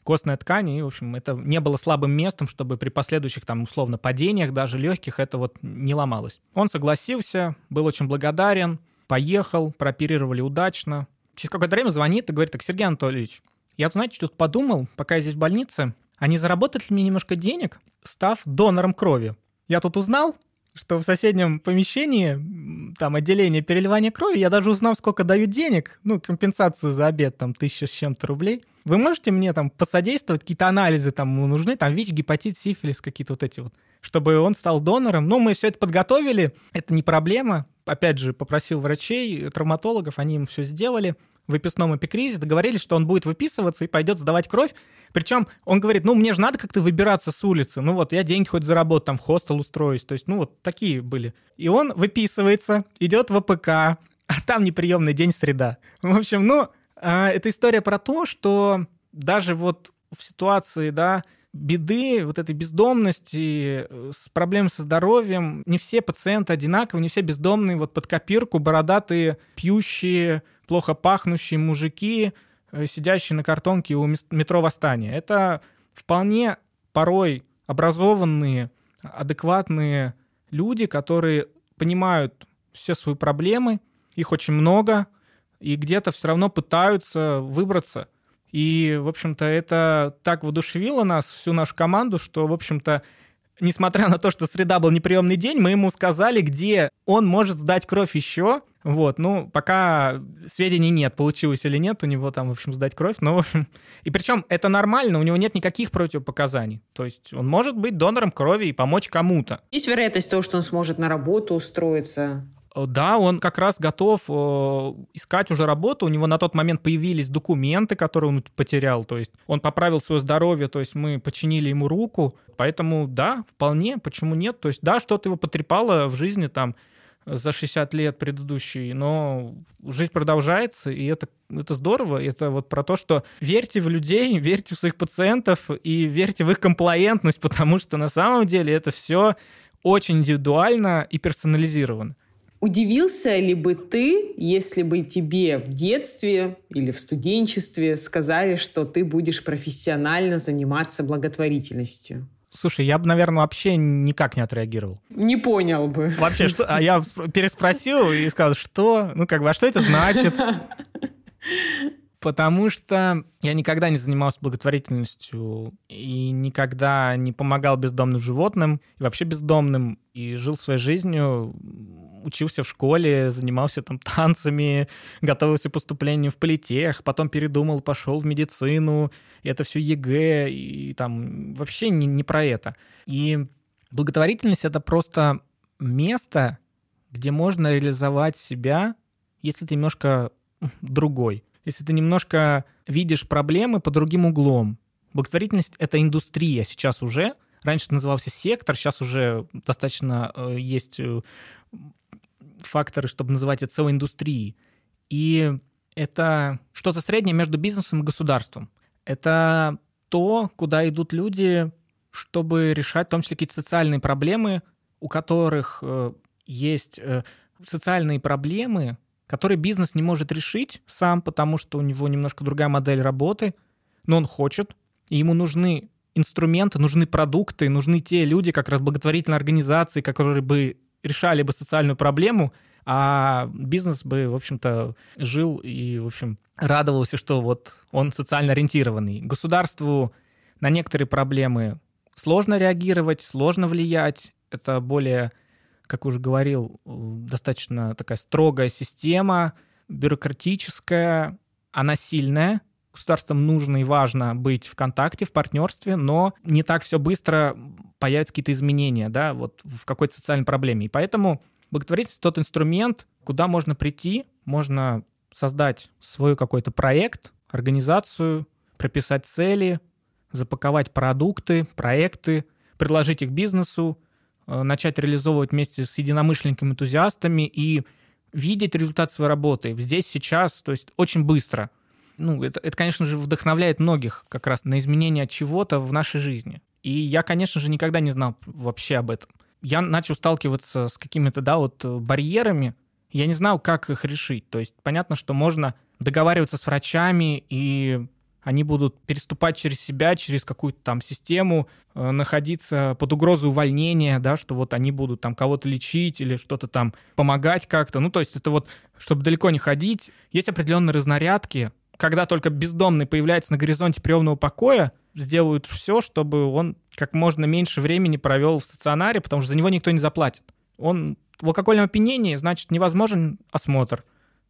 костная ткань, и, в общем, это не было слабым местом, чтобы при последующих, там, условно, падениях, даже легких, это вот не ломалось. Он согласился, был очень благодарен, поехал, прооперировали удачно. Через какое-то время звонит и говорит, так, Сергей Анатольевич, я, знаете, тут подумал, пока я здесь в больнице, а не заработать ли мне немножко денег, став донором крови? Я тут узнал, что в соседнем помещении, там, отделение переливания крови, я даже узнал, сколько дают денег, ну, компенсацию за обед, там, тысяча с чем-то рублей. Вы можете мне там посодействовать, какие-то анализы там нужны, там, ВИЧ, гепатит, сифилис, какие-то вот эти вот, чтобы он стал донором. Ну, мы все это подготовили, это не проблема. Опять же, попросил врачей, травматологов, они им все сделали в выписном эпикризе, договорились, что он будет выписываться и пойдет сдавать кровь. Причем он говорит, ну, мне же надо как-то выбираться с улицы. Ну, вот я деньги хоть заработаю, там, в хостел устроюсь. То есть, ну, вот такие были. И он выписывается, идет в АПК, а там неприемный день среда. В общем, ну, а, это история про то, что даже вот в ситуации, да, беды, вот этой бездомности, э, с проблемами со здоровьем, не все пациенты одинаковые, не все бездомные, вот под копирку, бородатые, пьющие, плохо пахнущие мужики, э, сидящие на картонке у метро Восстания. Это вполне порой образованные, адекватные люди, которые понимают все свои проблемы, их очень много, и где-то все равно пытаются выбраться. И, в общем-то, это так воодушевило нас, всю нашу команду, что, в общем-то, несмотря на то, что среда был неприемный день, мы ему сказали, где он может сдать кровь еще, вот, ну, пока сведений нет, получилось или нет у него там, в общем, сдать кровь, но. И причем это нормально, у него нет никаких противопоказаний. То есть он может быть донором крови и помочь кому-то. Есть вероятность того, что он сможет на работу устроиться? Э, да, он как раз готов э, искать уже работу. У него на тот момент появились документы, которые он потерял. То есть он поправил свое здоровье, то есть мы починили ему руку. Поэтому да, вполне, почему нет? То есть да, что-то его потрепало в жизни там за 60 лет предыдущий, но жизнь продолжается, и это, это здорово. Это вот про то, что верьте в людей, верьте в своих пациентов и верьте в их комплаентность, потому что на самом деле это все очень индивидуально и персонализировано. Удивился ли бы ты, если бы тебе в детстве или в студенчестве сказали, что ты будешь профессионально заниматься благотворительностью? Слушай, я бы, наверное, вообще никак не отреагировал. Не понял бы. Вообще, что? А я переспросил и сказал, что? Ну, как бы, а что это значит? Потому что я никогда не занимался благотворительностью и никогда не помогал бездомным животным, и вообще бездомным, и жил своей жизнью, учился в школе, занимался там танцами, готовился к поступлению в политех, потом передумал, пошел в медицину, это все ЕГЭ, и там вообще не, не про это. И благотворительность — это просто место, где можно реализовать себя, если ты немножко другой если ты немножко видишь проблемы по другим углом. Благотворительность — это индустрия сейчас уже. Раньше назывался сектор, сейчас уже достаточно э, есть факторы, чтобы называть это целой индустрией. И это что-то среднее между бизнесом и государством. Это то, куда идут люди, чтобы решать в том числе какие-то социальные проблемы, у которых э, есть э, социальные проблемы, которые бизнес не может решить сам, потому что у него немножко другая модель работы, но он хочет, и ему нужны инструменты, нужны продукты, нужны те люди, как раз благотворительные организации, которые бы решали бы социальную проблему, а бизнес бы, в общем-то, жил и, в общем, радовался, что вот он социально ориентированный. Государству на некоторые проблемы сложно реагировать, сложно влиять. Это более, как уже говорил, достаточно такая строгая система, бюрократическая, она сильная, государствам нужно и важно быть в контакте, в партнерстве, но не так все быстро появятся какие-то изменения, да, вот в какой-то социальной проблеме. И поэтому благотворительность тот инструмент, куда можно прийти, можно создать свой какой-то проект, организацию, прописать цели, запаковать продукты, проекты, предложить их бизнесу, э, начать реализовывать вместе с единомышленниками, энтузиастами и видеть результат своей работы здесь, сейчас, то есть очень быстро. Ну, это, это, конечно же, вдохновляет многих как раз на изменение чего-то в нашей жизни. И я, конечно же, никогда не знал вообще об этом. Я начал сталкиваться с какими-то, да, вот барьерами, я не знал, как их решить. То есть понятно, что можно договариваться с врачами и они будут переступать через себя, через какую-то там систему, э, находиться под угрозой увольнения, да, что вот они будут там кого-то лечить или что-то там помогать как-то. Ну, то есть это вот, чтобы далеко не ходить. Есть определенные разнарядки. Когда только бездомный появляется на горизонте приемного покоя, сделают все, чтобы он как можно меньше времени провел в стационаре, потому что за него никто не заплатит. Он в алкогольном опьянении, значит, невозможен осмотр.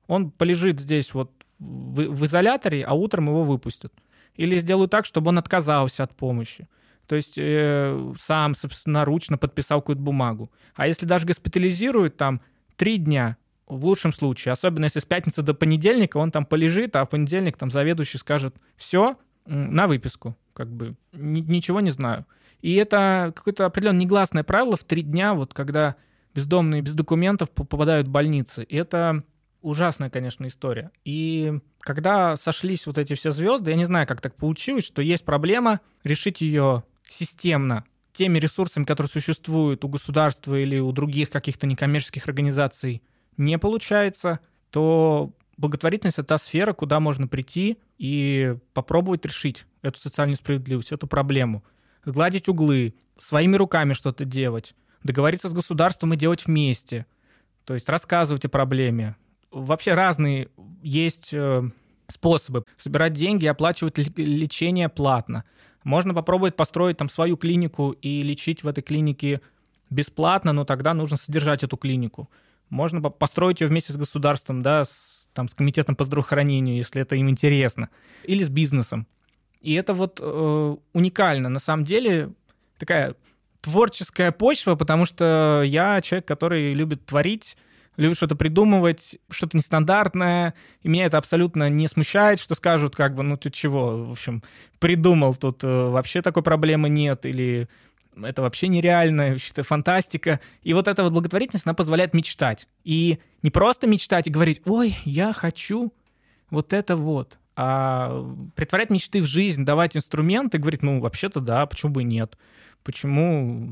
Он полежит здесь вот в, в изоляторе, а утром его выпустят. Или сделают так, чтобы он отказался от помощи. То есть э, сам собственноручно подписал какую-то бумагу. А если даже госпитализируют там три дня, в лучшем случае, особенно если с пятницы до понедельника он там полежит, а в понедельник там заведующий скажет, все, на выписку, как бы, ничего не знаю. И это какое-то определенное негласное правило в три дня, вот когда бездомные без документов попадают в больницы. И это ужасная, конечно, история. И когда сошлись вот эти все звезды, я не знаю, как так получилось, что есть проблема, решить ее системно теми ресурсами, которые существуют у государства или у других каких-то некоммерческих организаций, не получается, то благотворительность — это та сфера, куда можно прийти и попробовать решить эту социальную справедливость, эту проблему. Сгладить углы, своими руками что-то делать, договориться с государством и делать вместе. То есть рассказывать о проблеме, вообще разные есть э, способы собирать деньги и оплачивать лечение платно. Можно попробовать построить там свою клинику и лечить в этой клинике бесплатно, но тогда нужно содержать эту клинику. Можно построить ее вместе с государством, да, с, там, с комитетом по здравоохранению, если это им интересно, или с бизнесом. И это вот э, уникально. На самом деле такая творческая почва, потому что я человек, который любит творить, любит что-то придумывать, что-то нестандартное, и меня это абсолютно не смущает, что скажут, как бы, ну ты чего, в общем, придумал, тут э, вообще такой проблемы нет, или это вообще нереально, вообще-то фантастика. И вот эта вот благотворительность, она позволяет мечтать. И не просто мечтать и говорить, ой, я хочу вот это вот, а притворять мечты в жизнь, давать инструменты, говорить, ну, вообще-то да, почему бы и нет почему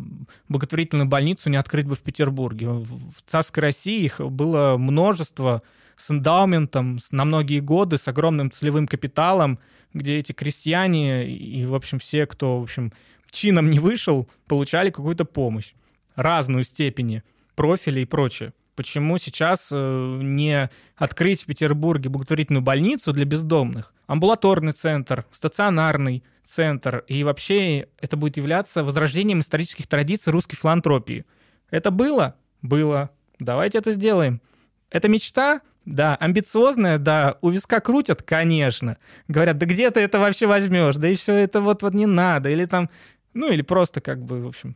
благотворительную больницу не открыть бы в Петербурге. В царской России их было множество с эндаументом на многие годы, с огромным целевым капиталом, где эти крестьяне и, в общем, все, кто, в общем, чином не вышел, получали какую-то помощь. Разную степени, профиля и прочее. Почему сейчас э, не открыть в Петербурге благотворительную больницу для бездомных? Амбулаторный центр, стационарный – центр, и вообще это будет являться возрождением исторических традиций русской филантропии. Это было? Было. Давайте это сделаем. Это мечта? Да. Амбициозная? Да. У виска крутят? Конечно. Говорят, да где ты это вообще возьмешь? Да и все это вот, вот не надо. Или там, ну или просто как бы, в общем,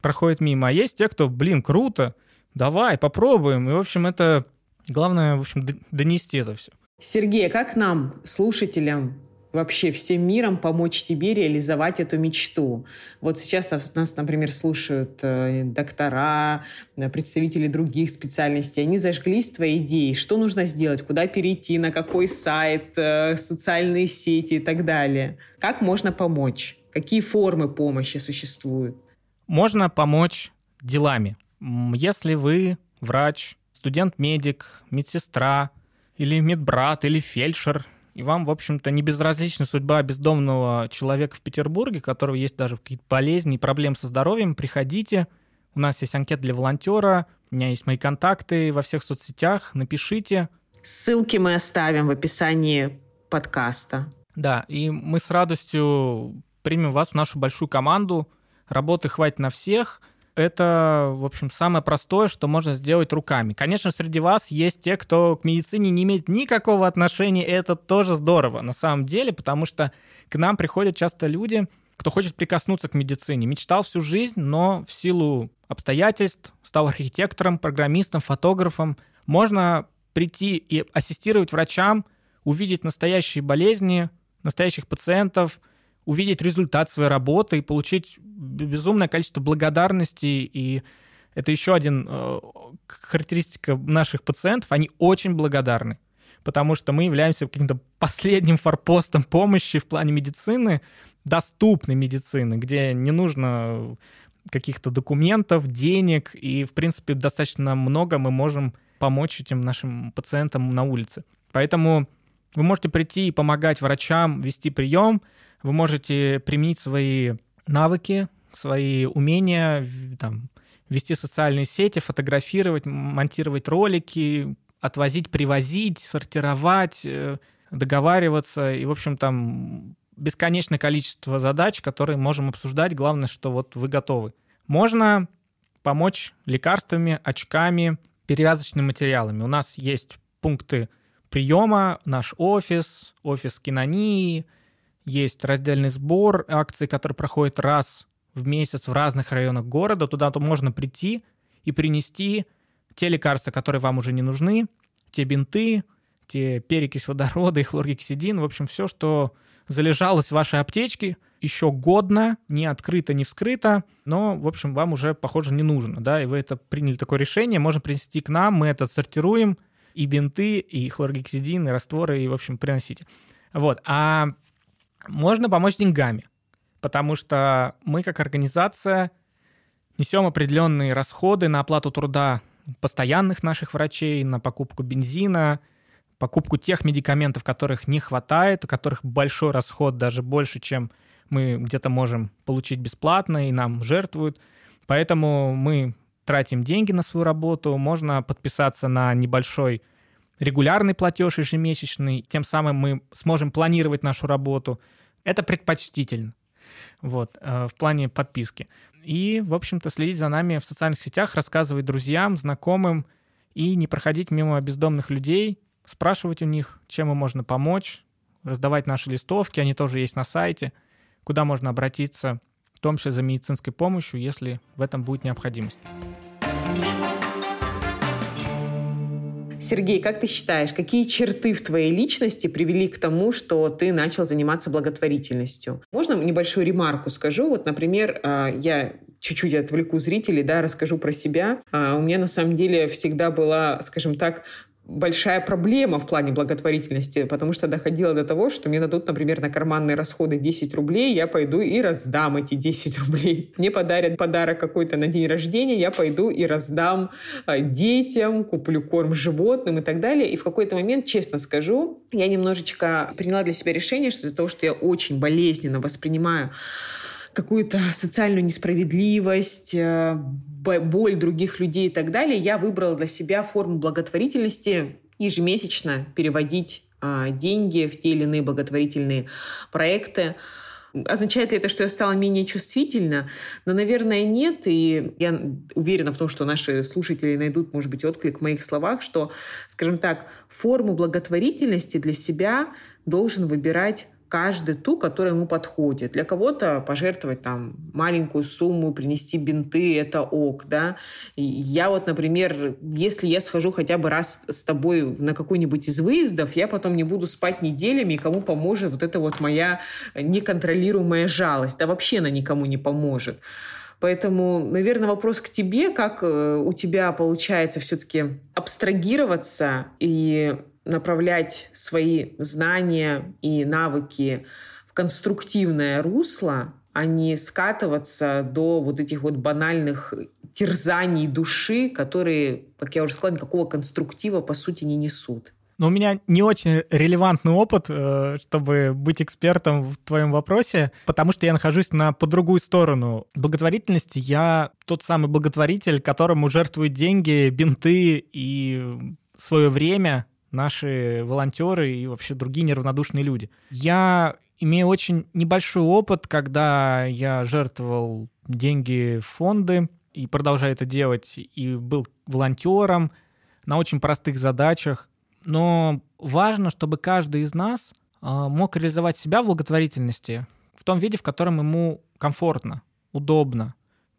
проходит мимо. А есть те, кто, блин, круто, давай, попробуем. И, в общем, это главное, в общем, донести это все. Сергей, а как нам, слушателям, вообще всем миром помочь тебе реализовать эту мечту. Вот сейчас нас, например, слушают э, доктора, э, представители других специальностей. Они зажглись твоей идеей. Что нужно сделать? Куда перейти? На какой сайт? Э, социальные сети и так далее? Как можно помочь? Какие формы помощи существуют? Можно помочь делами. Если вы врач, студент-медик, медсестра, или медбрат, или фельдшер, и вам, в общем-то, не безразлична судьба бездомного человека в Петербурге, у которого есть даже какие-то болезни и проблемы со здоровьем, приходите. У нас есть анкета для волонтера, у меня есть мои контакты во всех соцсетях, напишите. Ссылки мы оставим в описании подкаста. Да, и мы с радостью примем вас в нашу большую команду. Работы хватит на всех – это, в общем, самое простое, что можно сделать руками. Конечно, среди вас есть те, кто к медицине не имеет никакого отношения, и это тоже здорово на самом деле, потому что к нам приходят часто люди, кто хочет прикоснуться к медицине. Мечтал всю жизнь, но в силу обстоятельств стал архитектором, программистом, фотографом. Можно прийти и ассистировать врачам, увидеть настоящие болезни, настоящих пациентов – увидеть результат своей работы и получить безумное количество благодарности. И это еще один э, характеристика наших пациентов. Они очень благодарны, потому что мы являемся каким-то последним форпостом помощи в плане медицины, доступной медицины, где не нужно каких-то документов, денег, и, в принципе, достаточно много мы можем помочь этим нашим пациентам на улице. Поэтому вы можете прийти и помогать врачам вести прием, вы можете применить свои навыки, свои умения, там, вести социальные сети, фотографировать, монтировать ролики, отвозить, привозить, сортировать, э, договариваться. И, в общем, там бесконечное количество задач, которые можем обсуждать. Главное, что вот вы готовы. Можно помочь лекарствами, очками, перевязочными материалами. У нас есть пункты приема, наш офис, офис кинонии, есть раздельный сбор акций, который проходит раз в месяц в разных районах города. Туда -то можно прийти и принести те лекарства, которые вам уже не нужны, те бинты, те перекись водорода и хлоргексидин, в общем, все, что залежалось в вашей аптечке, еще годно, не открыто, не вскрыто, но, в общем, вам уже, похоже, не нужно, да, и вы это приняли такое решение, можно принести к нам, мы это сортируем, и бинты, и хлоргексидин, и растворы, и, в общем, приносите. Вот, а можно помочь деньгами, потому что мы как организация несем определенные расходы на оплату труда постоянных наших врачей, на покупку бензина, покупку тех медикаментов, которых не хватает, у которых большой расход, даже больше, чем мы где-то можем получить бесплатно, и нам жертвуют. Поэтому мы тратим деньги на свою работу, можно подписаться на небольшой регулярный платеж ежемесячный, тем самым мы сможем планировать нашу работу. Это предпочтительно. Вот, э, в плане подписки. И, в общем-то, следить за нами в социальных сетях, рассказывать друзьям, знакомым и не проходить мимо бездомных людей, спрашивать у них, чем им можно помочь, раздавать наши листовки, они тоже есть на сайте, куда можно обратиться, в том числе за медицинской помощью, если в этом будет необходимость. Сергей, как ты считаешь, какие черты в твоей личности привели к тому, что ты начал заниматься благотворительностью? Можно небольшую ремарку скажу? Вот, например, а, я чуть-чуть отвлеку зрителей, да, расскажу про себя. А, у меня на самом деле всегда была, скажем так, большая проблема в плане благотворительности, потому что доходило до того, что мне дадут, например, на карманные расходы 10 рублей, я пойду и раздам эти 10 рублей. Мне подарят подарок какой-то на день рождения, я пойду и раздам э, детям, куплю корм животным и так далее. И в какой-то момент, честно скажу, я немножечко приняла для себя решение, что из-за того, что я очень болезненно воспринимаю какую-то социальную несправедливость, э, боль других людей и так далее, я выбрала для себя форму благотворительности ежемесячно переводить а, деньги в те или иные благотворительные проекты. Означает ли это, что я стала менее чувствительна? Но, наверное, нет. И я уверена в том, что наши слушатели найдут, может быть, отклик в моих словах, что, скажем так, форму благотворительности для себя должен выбирать каждый ту, которая ему подходит. Для кого-то пожертвовать там маленькую сумму, принести бинты – это ок, да. я вот, например, если я схожу хотя бы раз с тобой на какой-нибудь из выездов, я потом не буду спать неделями, и кому поможет вот эта вот моя неконтролируемая жалость. Да вообще она никому не поможет. Поэтому, наверное, вопрос к тебе, как э, у тебя получается все-таки абстрагироваться и направлять свои знания и навыки в конструктивное русло, а не скатываться до вот этих вот банальных терзаний души, которые, как я уже сказала, никакого конструктива по сути не несут. Но у меня не очень релевантный опыт, э, чтобы быть экспертом в твоем вопросе, потому что я нахожусь на по другую сторону благотворительности. Я тот самый благотворитель, которому жертвуют деньги, бинты и свое время наши волонтеры и вообще другие неравнодушные люди. Я имею очень небольшой опыт, когда я жертвовал деньги в фонды и продолжаю это делать, и был волонтером на очень простых задачах. Но важно, чтобы каждый из нас а, мог реализовать себя в благотворительности в том виде, в котором ему комфортно, удобно,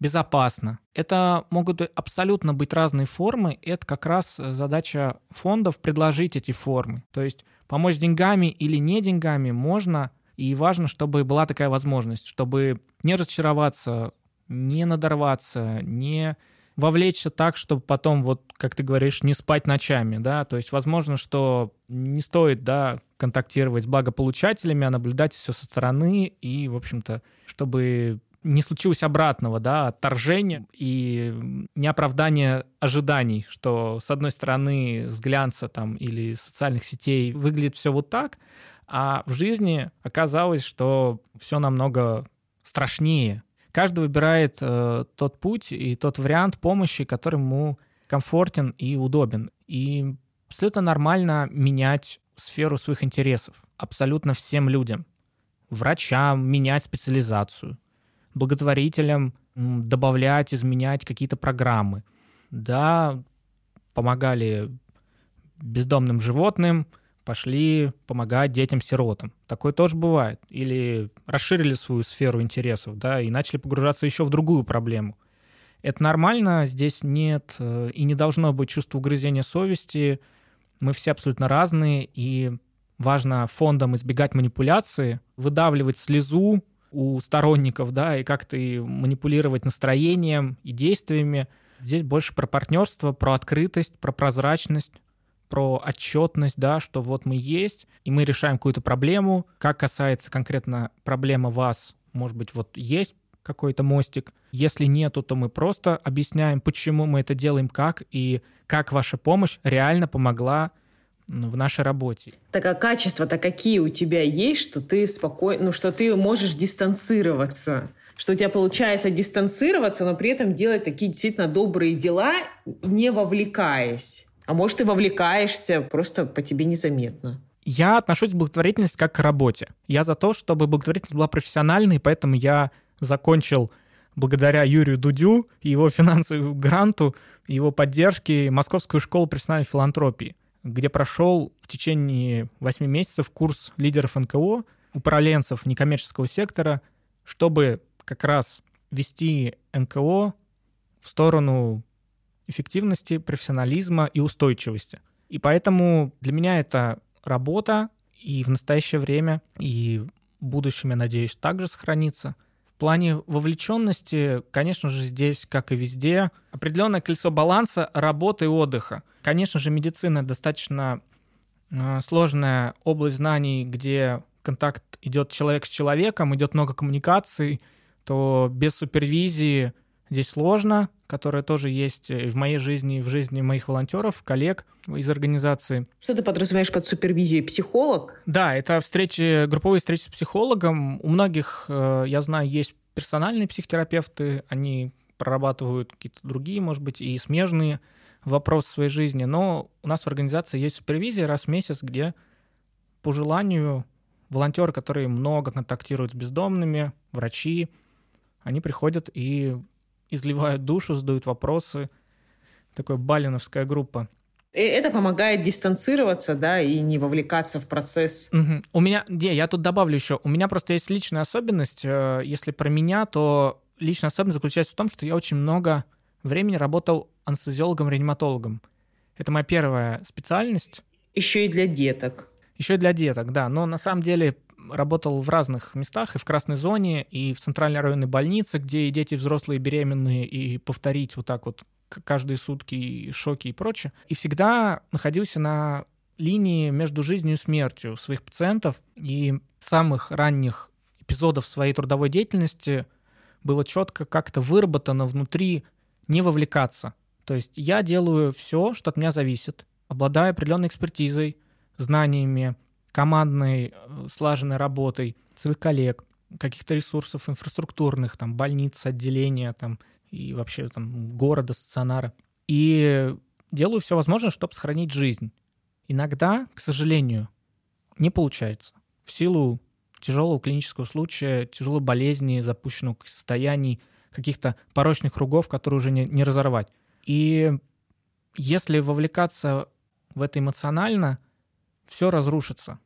безопасно. Это могут абсолютно быть разные формы, и это как раз задача фондов предложить эти формы. То есть помочь деньгами или не деньгами можно, и важно, чтобы была такая возможность, чтобы не разочароваться, не надорваться, не вовлечься так, чтобы потом, вот, как ты говоришь, не спать ночами, да, то есть возможно, что не стоит, да, контактировать с благополучателями, а наблюдать все со стороны и, в общем-то, чтобы не случилось обратного, да, отторжения и неоправдания ожиданий, что, с одной стороны, с глянца там или социальных сетей выглядит все вот так, а в жизни оказалось, что все намного страшнее, Каждый выбирает э, тот путь и тот вариант помощи, который ему комфортен и удобен. И абсолютно нормально менять сферу своих интересов абсолютно всем людям. Врачам менять специализацию, благотворителям добавлять, изменять какие-то программы. Да, помогали бездомным животным – пошли помогать детям-сиротам. Такое тоже бывает. Или расширили свою сферу интересов, да, и начали погружаться еще в другую проблему. Это нормально, здесь нет э, и не должно быть чувства угрызения совести. Мы все абсолютно разные, и важно фондам избегать манипуляции, выдавливать слезу у сторонников, да, и как-то манипулировать настроением и действиями. Здесь больше про партнерство, про открытость, про прозрачность, про отчетность, да, что вот мы есть, и мы решаем какую-то проблему. Как касается конкретно проблемы вас, может быть, вот есть какой-то мостик. Если нету, то мы просто объясняем, почему мы это делаем, как, и как ваша помощь реально помогла в нашей работе. Так а качества-то какие у тебя есть, что ты спокойно, ну, что ты можешь дистанцироваться? Что у тебя получается дистанцироваться, но при этом делать такие действительно добрые дела, не вовлекаясь? А может, ты вовлекаешься, просто по тебе незаметно. Я отношусь к благотворительности как к работе. Я за то, чтобы благотворительность была профессиональной, поэтому я закончил благодаря Юрию Дудю его финансовому гранту, его поддержке Московскую школу профессиональной филантропии, где прошел в течение 8 месяцев курс лидеров НКО, управленцев некоммерческого сектора, чтобы как раз вести НКО в сторону эффективности, профессионализма и устойчивости. И поэтому для меня это работа и в настоящее время, и в будущем, я надеюсь, также сохранится. В плане вовлеченности, конечно же, здесь, как и везде, определенное колесо баланса работы и отдыха. Конечно же, медицина достаточно э, сложная область знаний, где контакт идет человек с человеком, идет много коммуникаций, то без супервизии здесь сложно, которая тоже есть в моей жизни, в жизни моих волонтеров, коллег из организации. Что ты подразумеваешь под супервизией? Психолог? Да, это встречи, групповые встречи с психологом. У многих, э, я знаю, есть персональные психотерапевты, они прорабатывают какие-то другие, может быть, и смежные вопросы своей жизни. Но у нас в организации есть супервизия раз в месяц, где по желанию волонтеры, которые много контактируют с бездомными, врачи, они приходят и изливают душу, задают вопросы. Такая балиновская группа. это помогает дистанцироваться, да, и не вовлекаться в процесс. Угу. У меня, не, я тут добавлю еще, у меня просто есть личная особенность, э, если про меня, то личная особенность заключается в том, что я очень много времени работал анестезиологом-реаниматологом. Это моя первая специальность. Еще и для деток. Еще и для деток, да. Но на самом деле работал в разных местах, и в красной зоне, и в центральной районной больнице, где и дети взрослые, беременные, и повторить вот так вот каждые сутки шоки и прочее. И всегда находился на линии между жизнью и смертью своих пациентов. И самых ранних эпизодов своей трудовой деятельности было четко как-то выработано внутри не вовлекаться. То есть я делаю все, что от меня зависит, обладаю определенной экспертизой, знаниями, командной э, слаженной работой своих коллег, каких-то ресурсов инфраструктурных, там, больниц, отделения, там, и вообще там города, стационара. И делаю все возможное, чтобы сохранить жизнь. Иногда, к сожалению, не получается. В силу тяжелого клинического случая, тяжелой болезни, запущенных состояний, каких-то порочных кругов, которые уже не, не разорвать. И если вовлекаться в это эмоционально, все разрушится.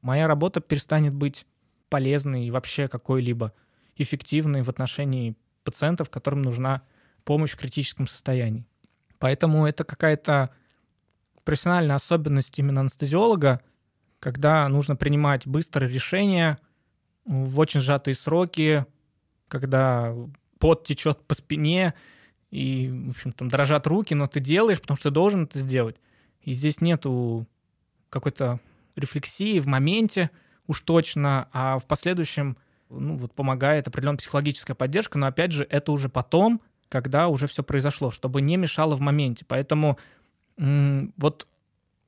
Моя работа перестанет быть полезной и вообще какой-либо эффективной в отношении пациентов, которым нужна помощь в критическом состоянии. Поэтому это какая-то профессиональная особенность именно анестезиолога, когда нужно принимать быстрые решения в очень сжатые сроки, когда пот течет по спине, и, в общем, там дрожат руки, но ты делаешь, потому что ты должен это сделать. И здесь нету какой-то рефлексии в моменте уж точно, а в последующем ну, вот помогает определенная психологическая поддержка, но опять же, это уже потом, когда уже все произошло, чтобы не мешало в моменте. Поэтому вот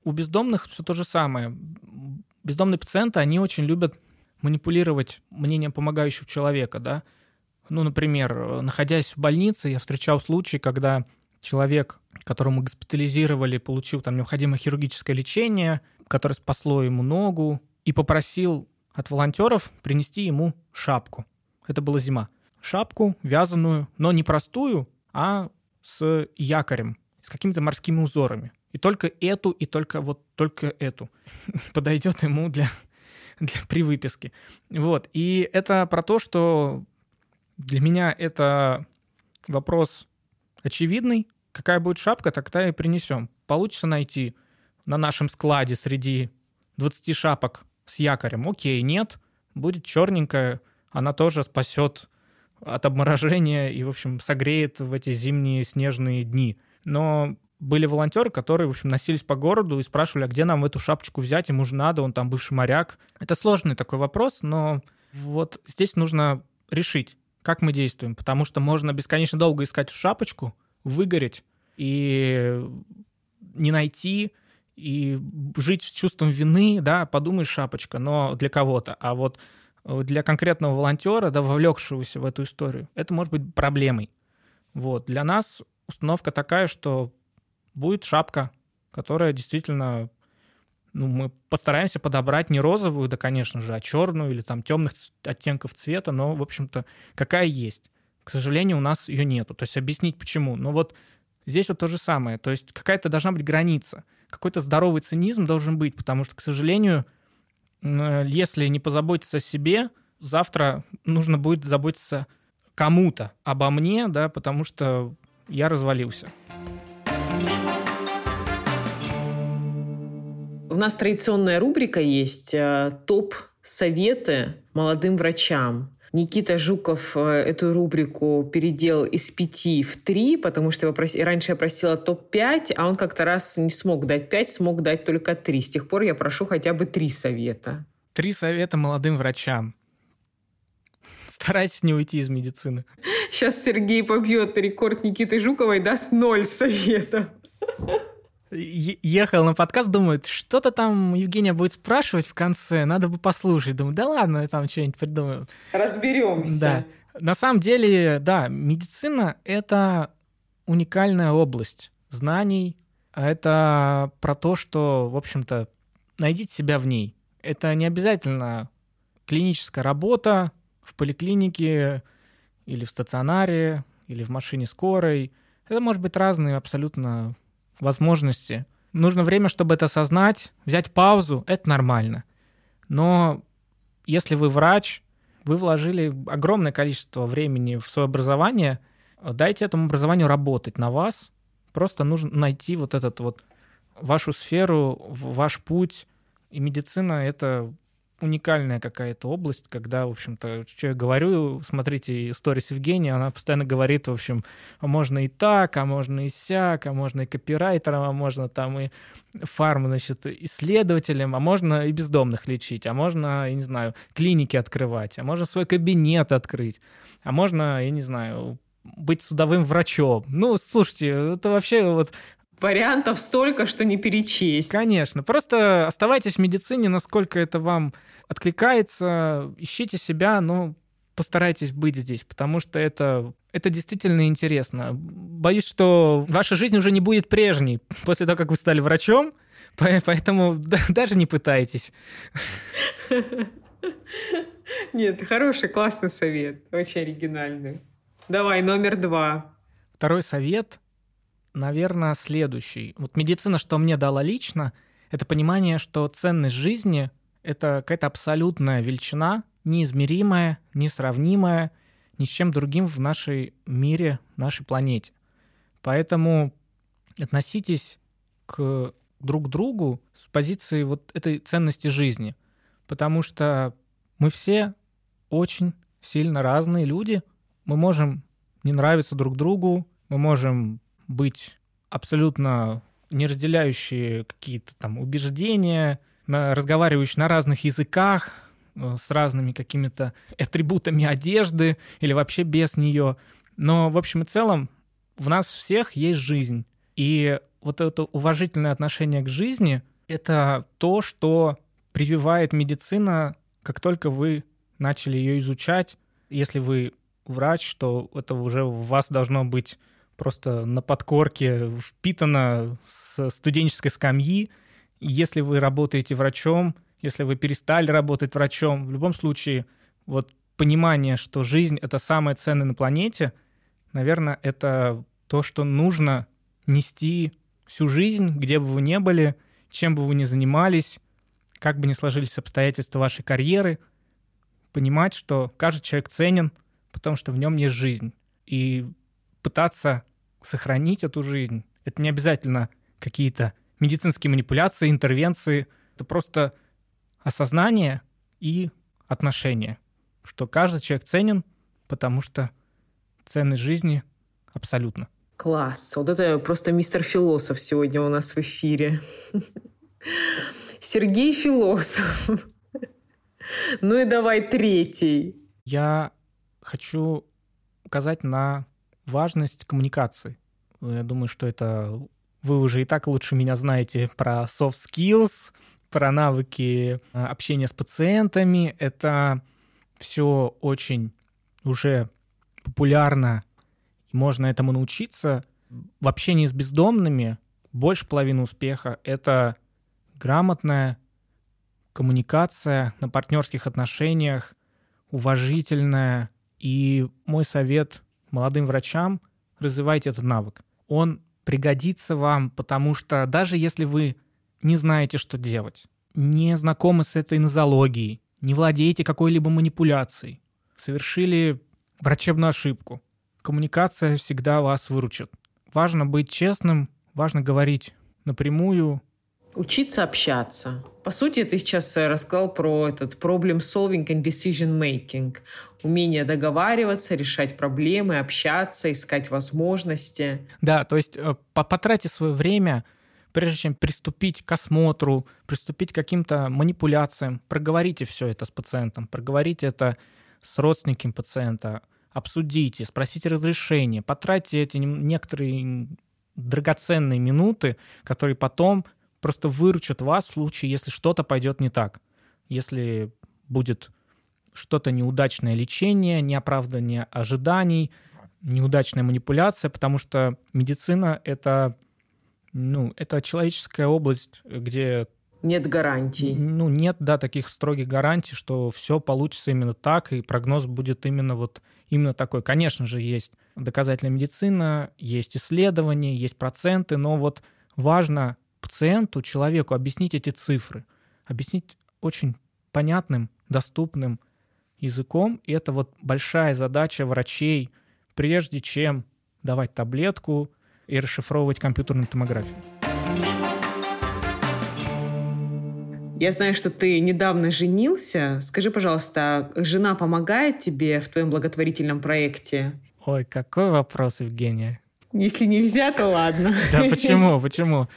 у бездомных все то же самое. Бездомные пациенты, они очень любят манипулировать мнением помогающего человека, да. Ну, например, находясь в больнице, я встречал случаи, когда человек, которого мы госпитализировали, получил там необходимое хирургическое лечение, которое спасло ему ногу, и попросил от волонтеров принести ему шапку. Это была зима. Шапку вязаную, но не простую, а с якорем, с какими-то морскими узорами. И только эту, и только вот только эту подойдет ему для, для при выписке. Вот. И это про то, что для меня это вопрос очевидный. Какая будет шапка, тогда и принесем. Получится найти на нашем складе среди 20 шапок с якорем. Окей, нет, будет черненькая, она тоже спасет от обморожения и, в общем, согреет в эти зимние снежные дни. Но были волонтеры, которые, в общем, носились по городу и спрашивали, а где нам эту шапочку взять, ему же надо, он там бывший моряк. Это сложный такой вопрос, но вот здесь нужно решить, как мы действуем, потому что можно бесконечно долго искать шапочку, выгореть и не найти, и жить с чувством вины, да, подумай, шапочка, но для кого-то. А вот э, для конкретного волонтера, да, вовлекшегося в эту историю, это может быть проблемой. Вот. Для нас установка такая, что будет шапка, которая действительно ну, мы постараемся подобрать не розовую, да, конечно же, а черную или там темных оттенков цвета, но, в общем-то, какая есть. К сожалению, у нас ее нету. То есть объяснить почему. Но вот здесь вот то же самое. То есть какая-то должна быть граница какой-то здоровый цинизм должен быть, потому что, к сожалению, если не позаботиться о себе, завтра нужно будет заботиться кому-то обо мне, да, потому что я развалился. У нас традиционная рубрика есть э, топ-советы молодым врачам. Никита Жуков э, эту рубрику переделал из пяти в три, потому что его прос... раньше я просила топ-5, а он как-то раз не смог дать пять, смог дать только три. С тех пор я прошу хотя бы три совета. Три совета молодым врачам. Старайтесь не уйти из медицины. Сейчас Сергей побьет рекорд Никиты Жуковой, даст ноль советов ехал на подкаст, думает, что-то там Евгения будет спрашивать в конце, надо бы послушать. Думаю, да ладно, я там что-нибудь придумаю. Разберемся. Да. На самом деле, да, медицина — это уникальная область знаний, а это про то, что, в общем-то, найдите себя в ней. Это не обязательно клиническая работа в поликлинике или в стационаре, или в машине скорой. Это может быть разные абсолютно возможности нужно время, чтобы это осознать, взять паузу, это нормально. Но если вы врач, вы вложили огромное количество времени в свое образование, дайте этому образованию работать на вас. Просто нужно найти вот этот вот вашу сферу, ваш путь. И медицина — это уникальная какая-то область, когда, в общем-то, что я говорю, смотрите историю Евгения, она постоянно говорит, в общем, а можно и так, а можно и сяк, а можно и копирайтером, а можно там и фарм, значит, исследователем, а можно и бездомных лечить, а можно, я не знаю, клиники открывать, а можно свой кабинет открыть, а можно, я не знаю, быть судовым врачом. Ну, слушайте, это вообще вот Вариантов столько, что не перечесть. Конечно. Просто оставайтесь в медицине, насколько это вам откликается, ищите себя, но постарайтесь быть здесь, потому что это, это действительно интересно. Боюсь, что ваша жизнь уже не будет прежней после того, как вы стали врачом, поэтому даже не пытайтесь. Нет, хороший, классный совет, очень оригинальный. Давай, номер два. Второй совет наверное, следующий. Вот медицина, что мне дала лично, это понимание, что ценность жизни — это какая-то абсолютная величина, неизмеримая, несравнимая ни с чем другим в нашей мире, нашей планете. Поэтому относитесь к друг другу с позиции вот этой ценности жизни, потому что мы все очень сильно разные люди, мы можем не нравиться друг другу, мы можем быть абсолютно не разделяющие какие-то там убеждения, на, разговаривающие на разных языках, э, с разными какими-то атрибутами одежды или вообще без нее. Но в общем и целом в нас всех есть жизнь. И вот это уважительное отношение к жизни — это то, что прививает медицина, как только вы начали ее изучать. Если вы врач, то это уже в вас должно быть просто на подкорке впитано с студенческой скамьи. Если вы работаете врачом, если вы перестали работать врачом, в любом случае, вот понимание, что жизнь — это самое ценное на планете, наверное, это то, что нужно нести всю жизнь, где бы вы ни были, чем бы вы ни занимались, как бы ни сложились обстоятельства вашей карьеры, понимать, что каждый человек ценен, потому что в нем есть жизнь. И пытаться сохранить эту жизнь. Это не обязательно какие-то медицинские манипуляции, интервенции. Это просто осознание и отношение, что каждый человек ценен, потому что ценность жизни абсолютно. Класс. Вот это просто мистер философ сегодня у нас в эфире. Сергей философ. Ну и давай третий. Я хочу указать на важность коммуникации. Я думаю, что это вы уже и так лучше меня знаете про soft skills, про навыки э, общения с пациентами. Это все очень уже популярно, можно этому научиться. В общении с бездомными больше половины успеха — это грамотная коммуникация на партнерских отношениях, уважительная. И мой совет молодым врачам, развивайте этот навык. Он пригодится вам, потому что даже если вы не знаете, что делать, не знакомы с этой нозологией, не владеете какой-либо манипуляцией, совершили врачебную ошибку, коммуникация всегда вас выручит. Важно быть честным, важно говорить напрямую, Учиться общаться. По сути, ты сейчас э, рассказал про этот problem solving and decision making. Умение договариваться, решать проблемы, общаться, искать возможности. Да, то есть э, потратьте свое время, прежде чем приступить к осмотру, приступить к каким-то манипуляциям, проговорите все это с пациентом, проговорите это с родственником пациента, обсудите, спросите разрешение, потратьте эти некоторые драгоценные минуты, которые потом просто выручат вас в случае, если что-то пойдет не так. Если будет что-то неудачное лечение, неоправдание ожиданий, неудачная манипуляция, потому что медицина — это, ну, это человеческая область, где... Нет гарантий. Ну, нет, да, таких строгих гарантий, что все получится именно так, и прогноз будет именно вот именно такой. Конечно же, есть доказательная медицина, есть исследования, есть проценты, но вот важно пациенту, человеку объяснить эти цифры, объяснить очень понятным, доступным языком. И это вот большая задача врачей, прежде чем давать таблетку и расшифровывать компьютерную томографию. Я знаю, что ты недавно женился. Скажи, пожалуйста, жена помогает тебе в твоем благотворительном проекте? Ой, какой вопрос, Евгения. Если нельзя, то ладно. Да почему, почему?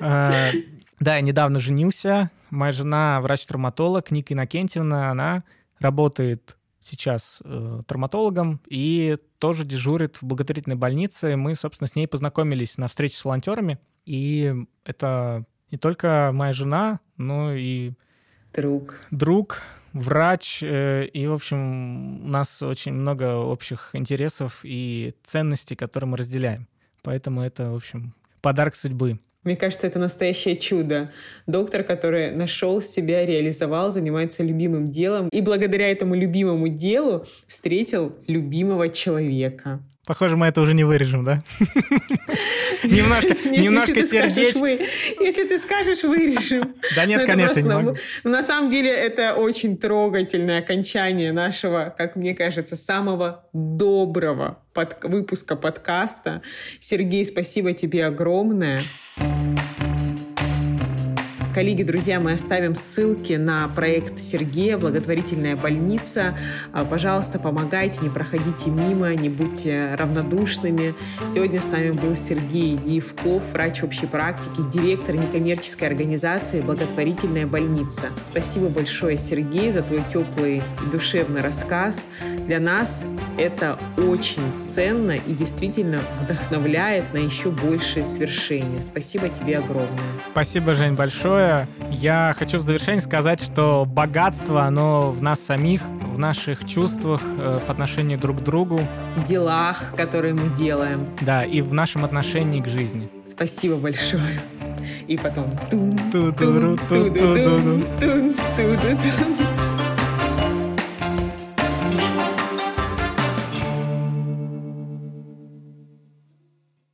А, да, я недавно женился. Моя жена врач-травматолог Ника Иннокентьевна. Она работает сейчас э, травматологом и тоже дежурит в благотворительной больнице. Мы, собственно, с ней познакомились на встрече с волонтерами. И это не только моя жена, но и друг, друг врач. Э, и, в общем, у нас очень много общих интересов и ценностей, которые мы разделяем. Поэтому это, в общем, подарок судьбы. Мне кажется, это настоящее чудо. Доктор, который нашел себя, реализовал, занимается любимым делом и благодаря этому любимому делу встретил любимого человека. Похоже, мы это уже не вырежем, да? Немножко, немножко сердечко. Если ты скажешь, вырежем. Да нет, конечно, не могу. На самом деле это очень трогательное окончание нашего, как мне кажется, самого доброго выпуска подкаста. Сергей, спасибо тебе огромное. Коллеги, друзья, мы оставим ссылки на проект Сергея «Благотворительная больница». А, пожалуйста, помогайте, не проходите мимо, не будьте равнодушными. Сегодня с нами был Сергей Евков, врач общей практики, директор некоммерческой организации «Благотворительная больница». Спасибо большое, Сергей, за твой теплый и душевный рассказ. Для нас это очень ценно и действительно вдохновляет на еще большее свершение. Спасибо тебе огромное. Спасибо, Жень, большое такое. Я хочу в завершении сказать, что богатство, оно в нас самих, в наших чувствах э, по отношению друг к другу. В делах, которые мы делаем. Да, и в нашем отношении к жизни. Спасибо большое. И потом... Тун, ту, ту, ту, ту, ту, ту, ту, ту, ту, ту.